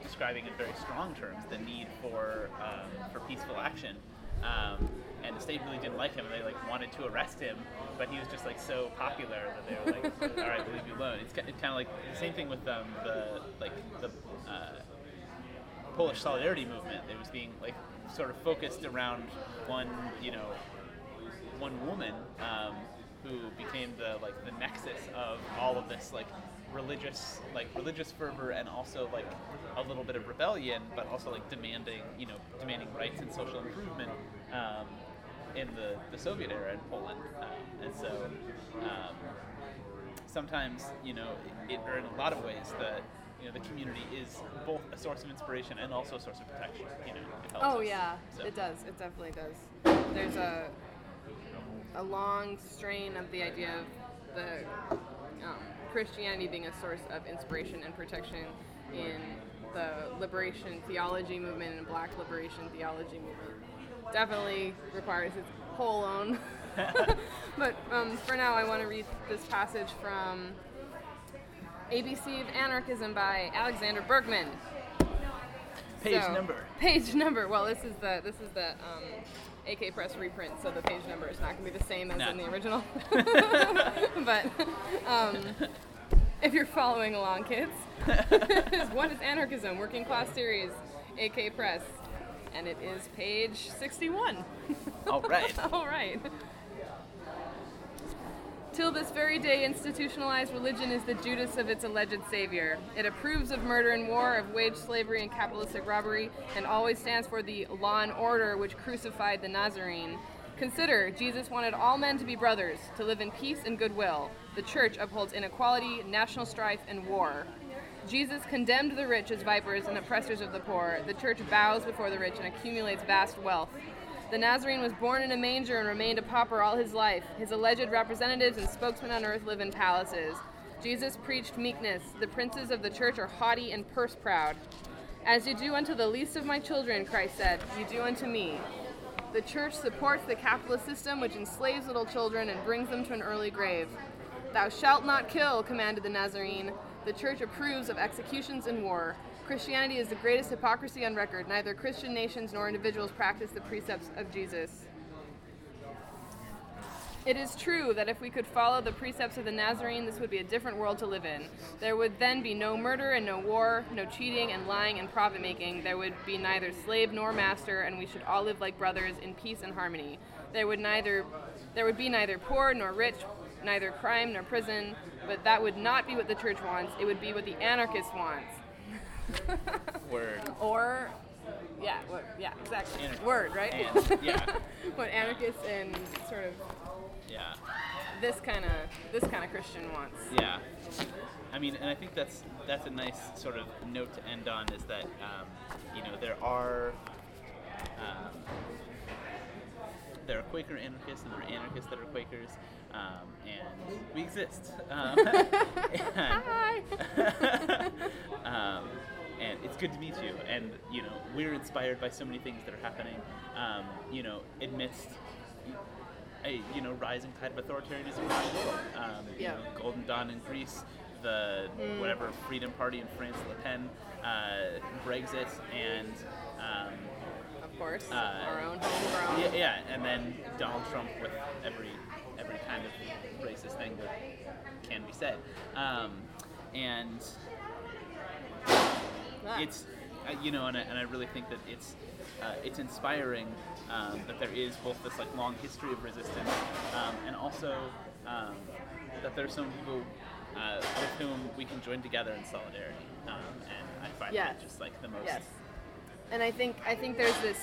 describing in very strong terms the need for um, for peaceful action. Um, and the state really didn't like him. and They like wanted to arrest him, but he was just like so popular that they were like, (laughs) "All right, we'll leave you alone." It's, it's kind of like the same thing with um, the like the uh, Polish solidarity movement. It was being like sort of focused around one, you know, one woman um, who became the like the nexus of all of this like religious like religious fervor and also like a little bit of rebellion, but also like demanding you know demanding rights and social improvement. Um, in the, the Soviet era in Poland, um, and so um, sometimes you know it, or in a lot of ways the you know the community is both a source of inspiration and also a source of protection you know it helps Oh us. yeah, So- it does. It definitely does. There's a a long strain of the idea of the um, Christianity being a source of inspiration and protection in the liberation theology movement and Black liberation theology movement. Definitely requires its whole own. (laughs) (laughs) but um, for now, I want to read this passage from ABC of Anarchism by Alexander Berkman. page So, number Page number. Well, this is the this is the um, AK Press reprint, so the page number is not going to be the same as No. in the original. (laughs) but um, if you're following along, kids, (laughs) what is anarchism? Working class series, AK Press. and it is page 61. All right. (laughs) All right. Till this very day, institutionalized religion is the Judas of its alleged savior. It approves of murder and war, of wage slavery and capitalistic robbery, and always stands for the law and order which crucified the Nazarene. Consider, Jesus wanted all men to be brothers, to live in peace and goodwill. The church upholds inequality, national strife, and war. Jesus condemned the rich as vipers and oppressors of the poor. The church bows before the rich and accumulates vast wealth. The Nazarene was born in a manger and remained a pauper all his life. His alleged representatives and spokesmen on earth live in palaces. Jesus preached meekness. The princes of the church are haughty and purse proud. As you do unto the least of my children, Christ said, you do unto me. The church supports the capitalist system which enslaves little children and brings them to an early grave. Thou shalt not kill, commanded the Nazarene. The church approves of executions and war. Christianity is the greatest hypocrisy on record. Neither Christian nations nor individuals practice the precepts of Jesus. It is true that if we could follow the precepts of the Nazarene, this would be a different world to live in. There would then be no murder and no war, no cheating and lying and profit making. There would be neither slave nor master, and we should all live like brothers in peace and harmony. There would neither there would be neither poor nor rich, neither crime nor prison, but that would not be what the church wants. It would be what the anarchist wants. (laughs) Word. Or, yeah, what, yeah, exactly. Anarch- Word, right? and- yeah. (laughs) what anarchists and sort of Yeah. this kind of this kind of Christian wants. Yeah. I mean, and I think that's that's a nice sort of note to end on is that um, you know there are um, there are Quaker anarchists and there are anarchists that are Quakers, um, and we exist. Um, (laughs) and, Hi. um, and it's good to meet you. And you know, we're inspired by so many things that are happening. Um, you know, amidst a you know rising tide of authoritarianism around the world. Um, you Yeah. know, Golden Dawn in Greece, the whatever Freedom Party in France, Le Pen, uh, Brexit, and um, Of course, Uh, our own homegrown. yeah, yeah, and then Donald Trump with every every kind of racist thing that can be said, um, and It's uh, you know, and I, and I really think that it's uh, it's inspiring um, that there is both this like long history of resistance, um, and also um, that are some people uh, with whom we can join together in solidarity, um, and I find Yes. that just like the most. Yes. And I think I think there's this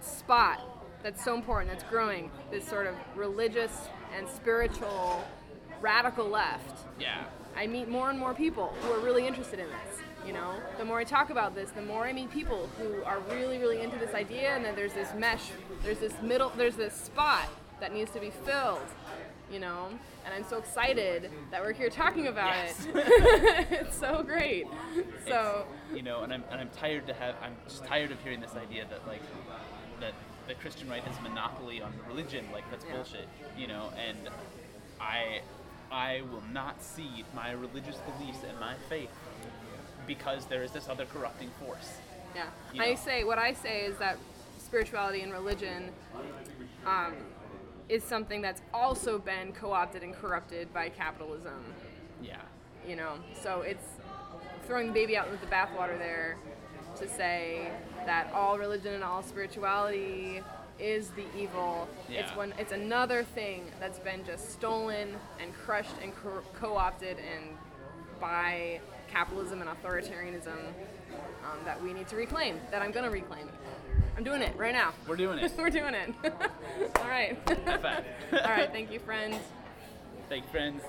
spot that's so important that's growing this sort of religious and spiritual radical left. Yeah. I meet more and more people who are really interested in this. You know, the more I talk about this, the more I meet people who are really, really into this idea, and then there's this mesh, there's this middle, there's this spot that needs to be filled. You know, and I'm so excited that we're here talking about Yes. it. (laughs) it's so great. So you know, and I'm, and I'm tired to have, I'm just tired of hearing this idea that like, that the Christian right has monopoly on religion, like that's Yeah. bullshit, you know, and I, I will not cede my religious beliefs and my faith because there is this other corrupting force. Yeah, You I say what I say is that spirituality and religion um, is something that's also been co-opted and corrupted by capitalism. Yeah. You know, so it's throwing the baby out with the bathwater there to say that all religion and all spirituality is the evil. Yeah. It's one. It's another thing that's been just stolen and crushed and co-opted and by capitalism and authoritarianism um, that we need to reclaim. That I'm gonna reclaim. I'm doing it right now. We're doing it. (laughs) We're doing it. (laughs) All right. (laughs) All right. Thank you, friends. Thank you, friends.